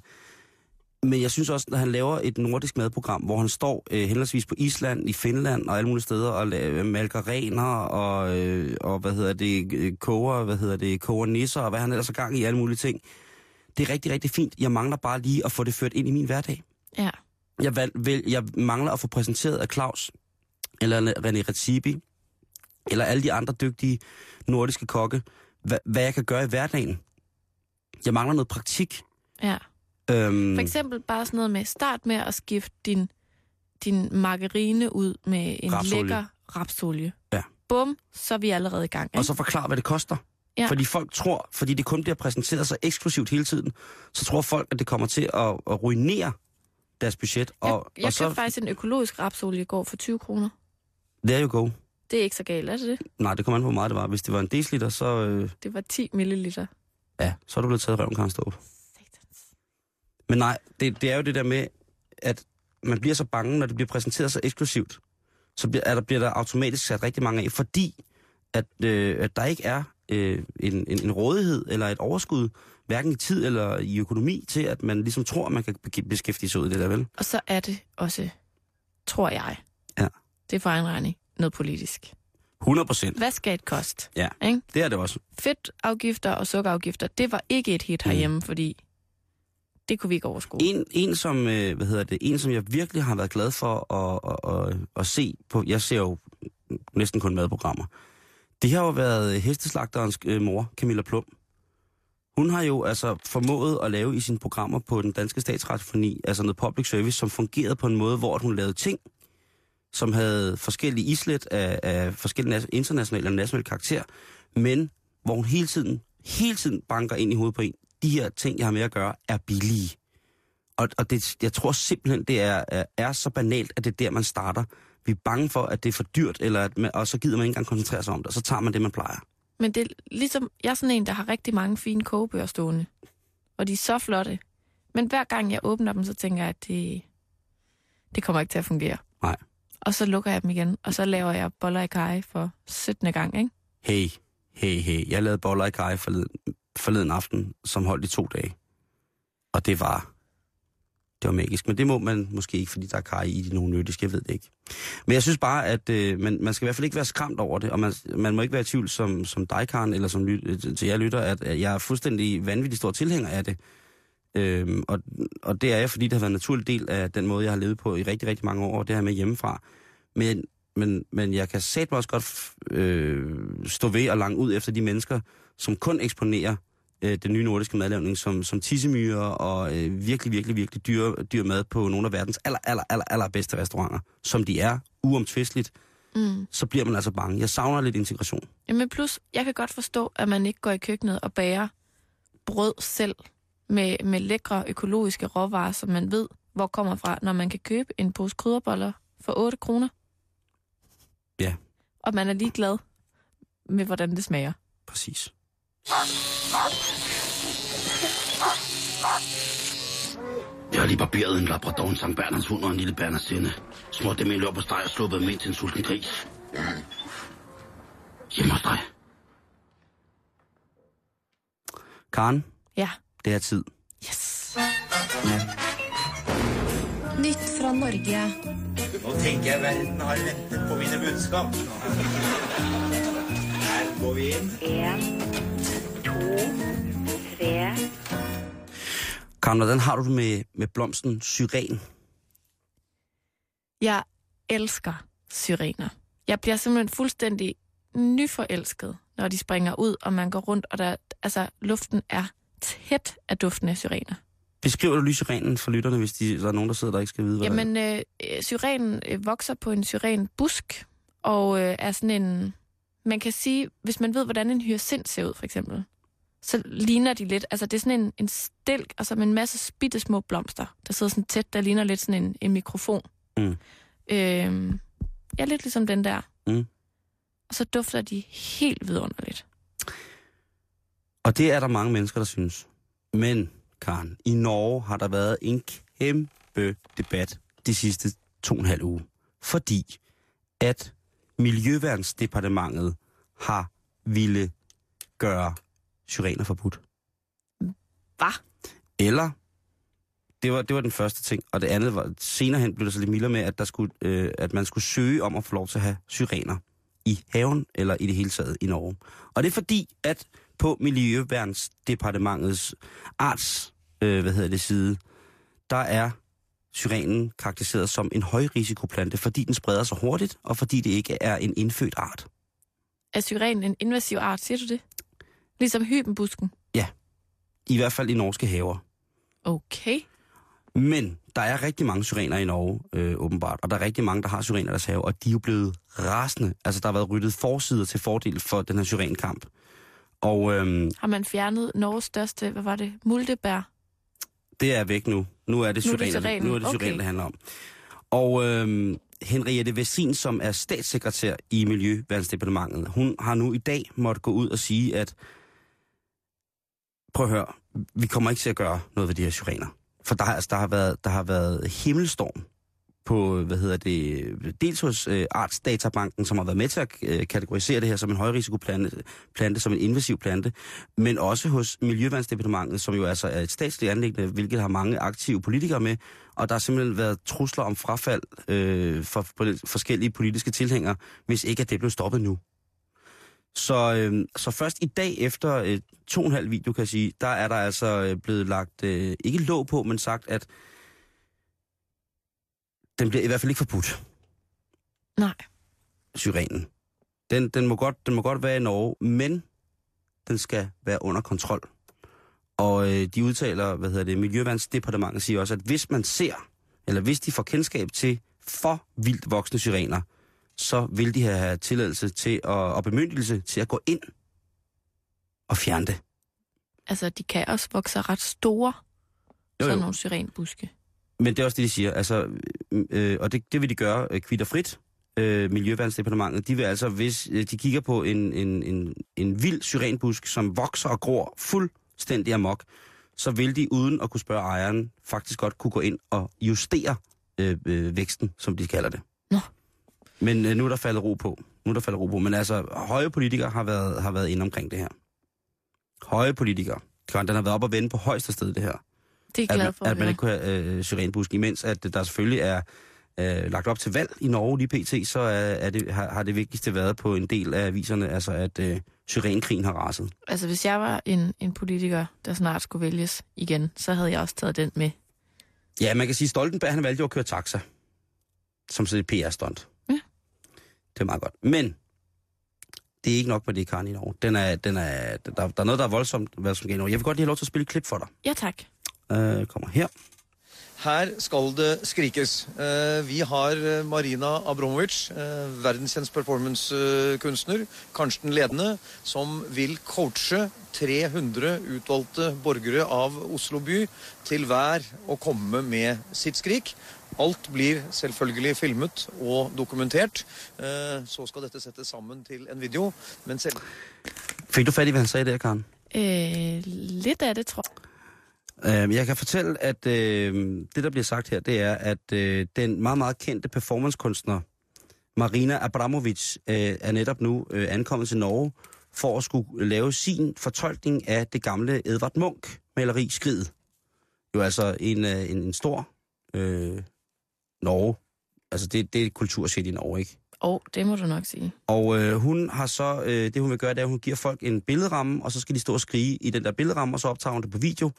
Men jeg synes også, at han laver et nordisk madprogram, hvor han står øh, henholdsvis på Island, i Finland og alle mulige steder og la- malker rener og, øh, og hvad hedder det, øh, koger, hvad hedder det, koger nisser og hvad han ellers har gang i, alle mulige ting. Det er rigtig, rigtig fint. Jeg mangler bare lige at få det ført ind i min hverdag. Ja. Jeg, valg, vel, jeg mangler at få præsenteret af Claus, eller René Redzepi, eller alle de andre dygtige nordiske kokke, hvad, hvad jeg kan gøre i hverdagen. Jeg mangler noget praktik. ja. Øhm, For eksempel bare sådan noget med, start med at skifte din, din margarine ud med en Rapsolie. lækker rapsolie. Ja. Bum, så er vi allerede i gang. Ikke? og så forklare, hvad det koster. Ja. Fordi folk tror, fordi det kun bliver præsenteret så eksklusivt hele tiden, så tror folk, at det kommer til at, at ruinere deres budget. jeg, Og, jeg og så, købte faktisk en økologisk rapsolie i går for 20 kroner. There you go. Det er ikke så galt, er det det? Nej, det kommer an på, hvor meget det var. Hvis det var en deciliter, så, øh, Det var 10 milliliter. ja, så er du blevet taget røven, Karen. Satans. Men nej, det, det er jo det der med, at man bliver så bange, når det bliver præsenteret så eksklusivt. Så bliver, er der, bliver der automatisk sat rigtig mange af, fordi at, øh, at der ikke er øh, en, en, en rådighed eller et overskud, hverken i tid eller i økonomi, til at man ligesom tror, at man kan be- beskæftige sig ud i det der, vel? Og så er det også, tror jeg. Det er for egen regning, noget politisk. 100 procent. Hvad skal et kost? Ja, Ikke? det er det også. Fedtafgifter og sukkerafgifter, det var ikke et hit herhjemme, fordi det kunne vi ikke overskue. En, en, som, øh, hvad hedder det, en, som jeg virkelig har været glad for at, at, at, at se på, jeg ser jo næsten kun madprogrammer, Det har jo været hesteslagterens øh, mor, Camilla Plum. Hun har jo altså formået at lave i sine programmer på den danske statsradiofoni, altså noget public service, som fungerede på en måde, hvor hun lavede ting, som havde forskellige islet af, af forskellige internationale og nationale karakter, men hvor hun hele tiden, hele tiden banker ind i hovedet på en. De her ting, jeg har med at gøre, er billige. Og, og det, jeg tror simpelthen, det er, er, er så banalt, at det er der, man starter. Vi er bange for, at det er for dyrt, eller at man, og så gider man ikke engang koncentrere sig om det, og så tager man det, man plejer. Men det er ligesom, jeg er sådan en, der har rigtig mange fine kogebøger stående. Og de er så flotte. Men hver gang jeg åbner dem, så tænker jeg, at det, det kommer ikke til at fungere. Nej. Og så lukker jeg dem igen, og så laver jeg boller i kaj for 17. gang, ikke? Hey, hey, hey. Jeg lavede boller i kaj forleden, forleden aften, som holdt i to dage. Og det var, det var magisk. Men det må man måske ikke, fordi der er kaj i de nogle nyttiske, jeg ved det ikke. Men jeg synes bare, at øh, man, man skal i hvert fald ikke være skræmt over det, og man, man må ikke være i tvivl som, som dig, Karen, eller som lyt, til jer lytter, at, at jeg er fuldstændig vanvittig stor tilhænger af det. Øhm, og, og det er jeg, fordi det har været en naturlig del af den måde, jeg har levet på i rigtig, rigtig mange år, det her med hjemmefra. Men, men, men jeg kan mig også godt øh, stå ved og lange ud efter de mennesker, som kun eksponerer øh, den nye nordiske madlavning som, som tissemyrer og øh, virkelig, virkelig, virkelig dyr, dyr mad på nogle af verdens aller, aller, aller, aller bedste restauranter, som de er, uomtvisteligt, Mm. så bliver man altså bange. Jeg savner lidt integration. Jamen plus, jeg kan godt forstå, at man ikke går i køkkenet og bager brød selv med, med lækre økologiske råvarer, som man ved, hvor kommer fra, når man kan købe en pose krydderboller for 8 kroner. Ja. Og man er lige glad med, hvordan det smager. Præcis. Jeg har lige barberet en labrador, en Sankt Bernards hund og en lille Bernardsinde. Smurt dem i løb på steg og sluppet dem ind til en sulten gris. Hjemme hos dig. Karen, Ja. Det er tid. Yes. Nytt fra Norge. Nå tenker jeg verden har ventet på mine budskap. Her går vi inn. Karen, hvordan har du det med, med blomsten syren? Jeg elsker syrener. Jeg bliver simpelthen fuldstændig nyforelsket, når de springer ud, og man går rundt, og der, altså, luften er tæt af duften af syrener. Beskriver du lige syrenen for lytterne, hvis de, der er nogen, der sidder der ikke skal vide, hvad Jamen, øh, øh, syrenen øh, vokser på en syrenbusk, og øh, er sådan en... Man kan sige, hvis man ved, hvordan en hyacint ser ud, for eksempel, så ligner de lidt... Altså, det er sådan en, en stilk, altså med en masse bitte små blomster, der sidder sådan tæt, der ligner lidt sådan en, en mikrofon. Mm. Øh, ja, lidt ligesom den der. Mm. Og så dufter de helt vidunderligt. Og det er der mange mennesker, der synes. Men, Karen, i Norge har der været en kæmpe debat de sidste to og en halv uge. Fordi at Miljøværnsdepartementet har ville gøre syrener forbudt. Hvad? Eller, det var, det var den første ting, og det andet var, senere hen blev der så lidt mildere med, at, der skulle, øh, at man skulle søge om at få lov til at have syrener i haven, eller i det hele taget i Norge. Og det er fordi, at på Miljøværnsdepartementets arts, øh, hvad hedder det, side, der er syrenen karakteriseret som en højrisikoplante, fordi den spreder sig hurtigt, og fordi det ikke er en indfødt art. Er syren en invasiv art, siger du det? Ligesom hybenbusken. I hvert fald i norske haver. Okay. Men der er rigtig mange syrener i Norge, øh, åbenbart, og der er rigtig mange, der har syrener i deres have, og de er jo blevet rasende. Altså, der har været ryddet forsider til fordel for den her syrenkamp. Og øhm, Har man fjernet Norges største, hvad var det, muldebær? det er væk nu. Nu er det er syrener, nu er det, syrener, Okay. det handler om. Og øhm, Henriette Vessin, som er statssekretær i Miljøværnsdepartementet, hun har nu i dag måtte gå ud og sige, at prøv at høre, vi kommer ikke til at gøre noget ved de her syrener. For der, har- altså, der, har, været, der har været himmelstorm på, hvad hedder det, dels hos øh, Artsdatabanken, som har været med til at øh, kategorisere det her som en højrisikoplante, plante, som en invasiv plante, men også hos Miljøvandsdepartementet, som jo altså er et statsligt anlæggende, hvilket har mange aktive politikere med, og der har simpelthen været trusler om frafald øh, for, for forskellige politiske tilhængere, hvis ikke at det blev stoppet nu. Så, øh, så først i dag efter øh, to og en halv video, kan jeg sige, der er der altså øh, blevet lagt, øh, ikke låg på, men sagt, at den bliver i hvert fald ikke forbudt, Nej. syrenen. Den, den, må godt, den må godt være i Norge, men den skal være under kontrol. Og øh, de udtaler, hvad hedder det, Miljøvandsdepartementet siger også, at hvis man ser, eller hvis de får kendskab til for vildt voksne syrener, så vil de have tilladelse til at, og bemyndigelse til at gå ind og fjerne det. Altså, de kan også vokse ret store, Jo, sådan jo. nogle syrenbuske. Men det er også det, de siger. Altså, øh, og det, det vil de gøre øh, kvitterfrit. Øh, Miljøvandsdepartementet, de vil altså, hvis øh, de kigger på en, en, en, en vild syrenbusk, som vokser og gror fuldstændig amok, så vil de uden at kunne spørge ejeren, faktisk godt kunne gå ind og justere øh, øh, væksten, som de kalder det. Nå. Men øh, nu er der faldet ro på. Nu er der faldet ro på. Men altså, høje politikere har været, har været inde omkring det her. Høje politikere. Den har været op og vende på højeste sted, det her Det er at glad for at at man ikke kunne have øh, syrenbusk, imens at der selvfølgelig er øh, lagt op til valg i Norge lige pt., så er, er det, har, har det vigtigste været på en del af aviserne, altså at øh, syrenkrigen har raset. Altså, hvis jeg var en, en politiker, der snart skulle vælges igen, så havde jeg også taget den med. Ja, man kan sige, at Stoltenberg han valgte jo at køre taxa, som sådan et PR-stunt. Ja. Det er meget godt. Men det er ikke nok med det, Karen, i Norge. Den er, den er, der, der er noget, der er voldsomt, hvad som sker i Norge. Jeg vil godt lige have lov til at spille et klip for dig. Ja, tak. Øh, kommer her. Her skal det skrikes. Eh, Vi har eh, Marina Abramovic, eh, verdenskjent performancekunstner, kanskje den ledende, som vil coache 300 utvalgte borgere av Oslo by til hver å komme med sitt skrik. Alt blir selvfølgelig filmet og dokumentert. Eh, Så skal dette settes sammen til en video. Men selv Fik du fat i, hvad han sagde der, Karen? Øh, lidt af det, tror jeg. Øh, jeg kan fortælle, at øh, det, der bliver sagt her, det er, at øh, den meget, meget kendte performancekunstner Marina Abramovic øh, er netop nu øh, ankommet til Norge for at skulle lave sin fortolkning af det gamle Edvard Munch-maleri Skridet. Jo altså en, øh, en, en stor øh, Norge. Altså det, det er et kulturshit i Norge, ikke? Åh, oh, det må du nok sige. Og øh, hun har så, øh, det hun vil gøre, det er, at hun giver folk en billedramme, og så skal de stå og skrige i den der billedramme, og så optager hun det på video.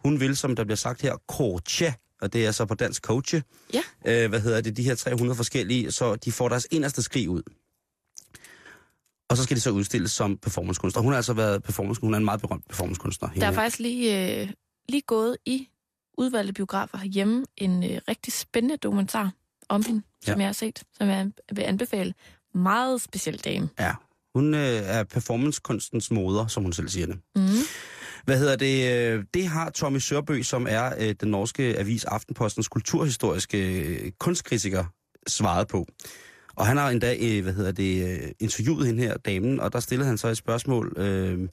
Hun vil, som der bliver sagt her, coache, og det er så på dansk coache. Ja. Øh, hvad hedder det, de her 300 forskellige, så de får deres inderste skrig ud. Og så skal de så udstilles som performancekunstner. Hun har altså været performancekunstner, hun er en meget berømt performancekunstner. Der er faktisk lige, øh, lige gået i udvalgte biografer herhjemme en øh, rigtig spændende dokumentar om hende, som Ja. jeg har set, som jeg vil anbefale. Meget speciel dame. Ja, hun øh, er performancekunstens moder, som hun selv siger det. Mm. Hvad hedder det? øh, Det har Tommy Sørbø, som er øh, den norske avis Aftenpostens kulturhistoriske øh, kunstkritiker, svaret på. Og han har endda, øh, hvad hedder det, interviewet hende her, damen, og der stillede han så et spørgsmål øh,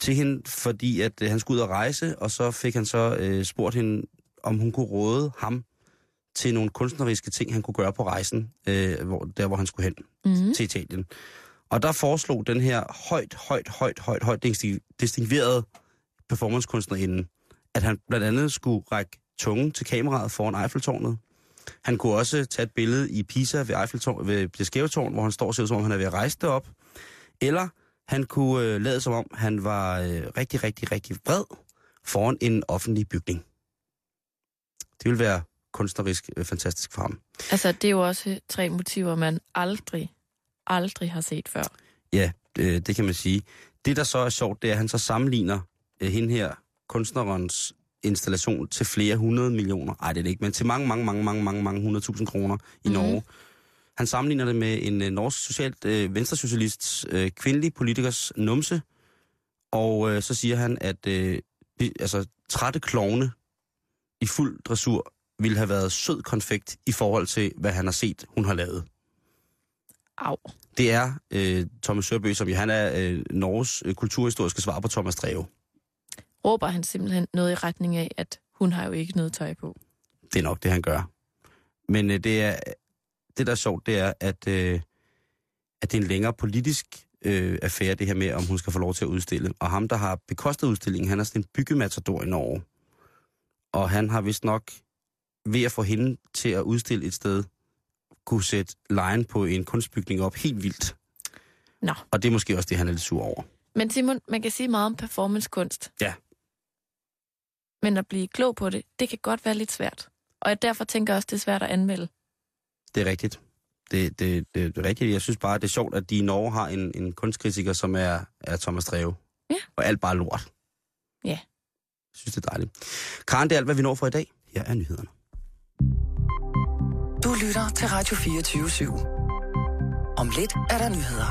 til hende, fordi at han skulle ud og rejse, og så fik han så øh, spurgt hende, om hun kunne råde ham til nogle kunstneriske ting, han kunne gøre på rejsen, øh, hvor, der hvor han skulle hen Mm. til Italien. Og der foreslog den her højt, højt, højt, højt, højt disting- distinguerede performancekunstnerinde, at han blandt andet skulle række tungen til kameraet foran Eiffeltårnet. Han kunne også tage et billede i Pisa ved, Eiffeltårn, ved det skæve tårn, hvor han står og ser ud som om, han er ved at rejse det op. Eller han kunne øh, lade som om, han var øh, rigtig, rigtig, rigtig vred foran en offentlig bygning. Det ville være kunstnerisk øh, fantastisk for ham. Altså, det er jo også tre motiver, man aldrig, aldrig har set før. Ja, øh, det kan man sige. Det, der så er sjovt, det er, at han så sammenligner hende her, kunstnerens installation, til flere hundrede millioner. Ej, det er det ikke, men til mange, mange, mange, mange, mange, mange hundredtusind kroner i Mhm. Norge. Han sammenligner det med en øh, norsk socialt øh, venstresocialists øh, kvindelig politikers numse, og øh, så siger han, at øh, vi- altså, trætte klovne i fuld dressur ville have været sød konfekt i forhold til, hvad han har set, hun har lavet. Au. Det er øh, Thomas Sørbø, som jo han er øh, Norges øh, kulturhistoriske svar på Thomas Dreve. Råber han simpelthen noget i retning af, at hun har jo ikke noget tøj på. Det er nok det, han gør. Men øh, det, er, det, der er sjovt, det er, at, øh, at det er en længere politisk øh, affære, det her med, om hun skal få lov til at udstille. Og ham, der har bekostet udstillingen, han er sådan en byggematador i Norge. Og han har vist nok ved at få hende til at udstille et sted, kunne sætte lejen på en kunstbygning op helt vildt. Nå. Og det er måske også det, han er lidt sur over. Men Simon, man kan sige meget om performancekunst. Ja. Men at blive klog på det, det kan godt være lidt svært. Og jeg derfor tænker også, det er svært at anmelde. Det er rigtigt. Det, det, det, det er rigtigt. Jeg synes bare, det er sjovt, at de i Norge har en, en kunstkritiker, som er, er Thomas Dreve. Ja. Og alt bare lort. Ja. Jeg synes, det er dejligt. Karen, det er alt, hvad vi når for i dag. Her er nyhederne. Du lytter til Radio 24 /7. Om lidt er der nyheder.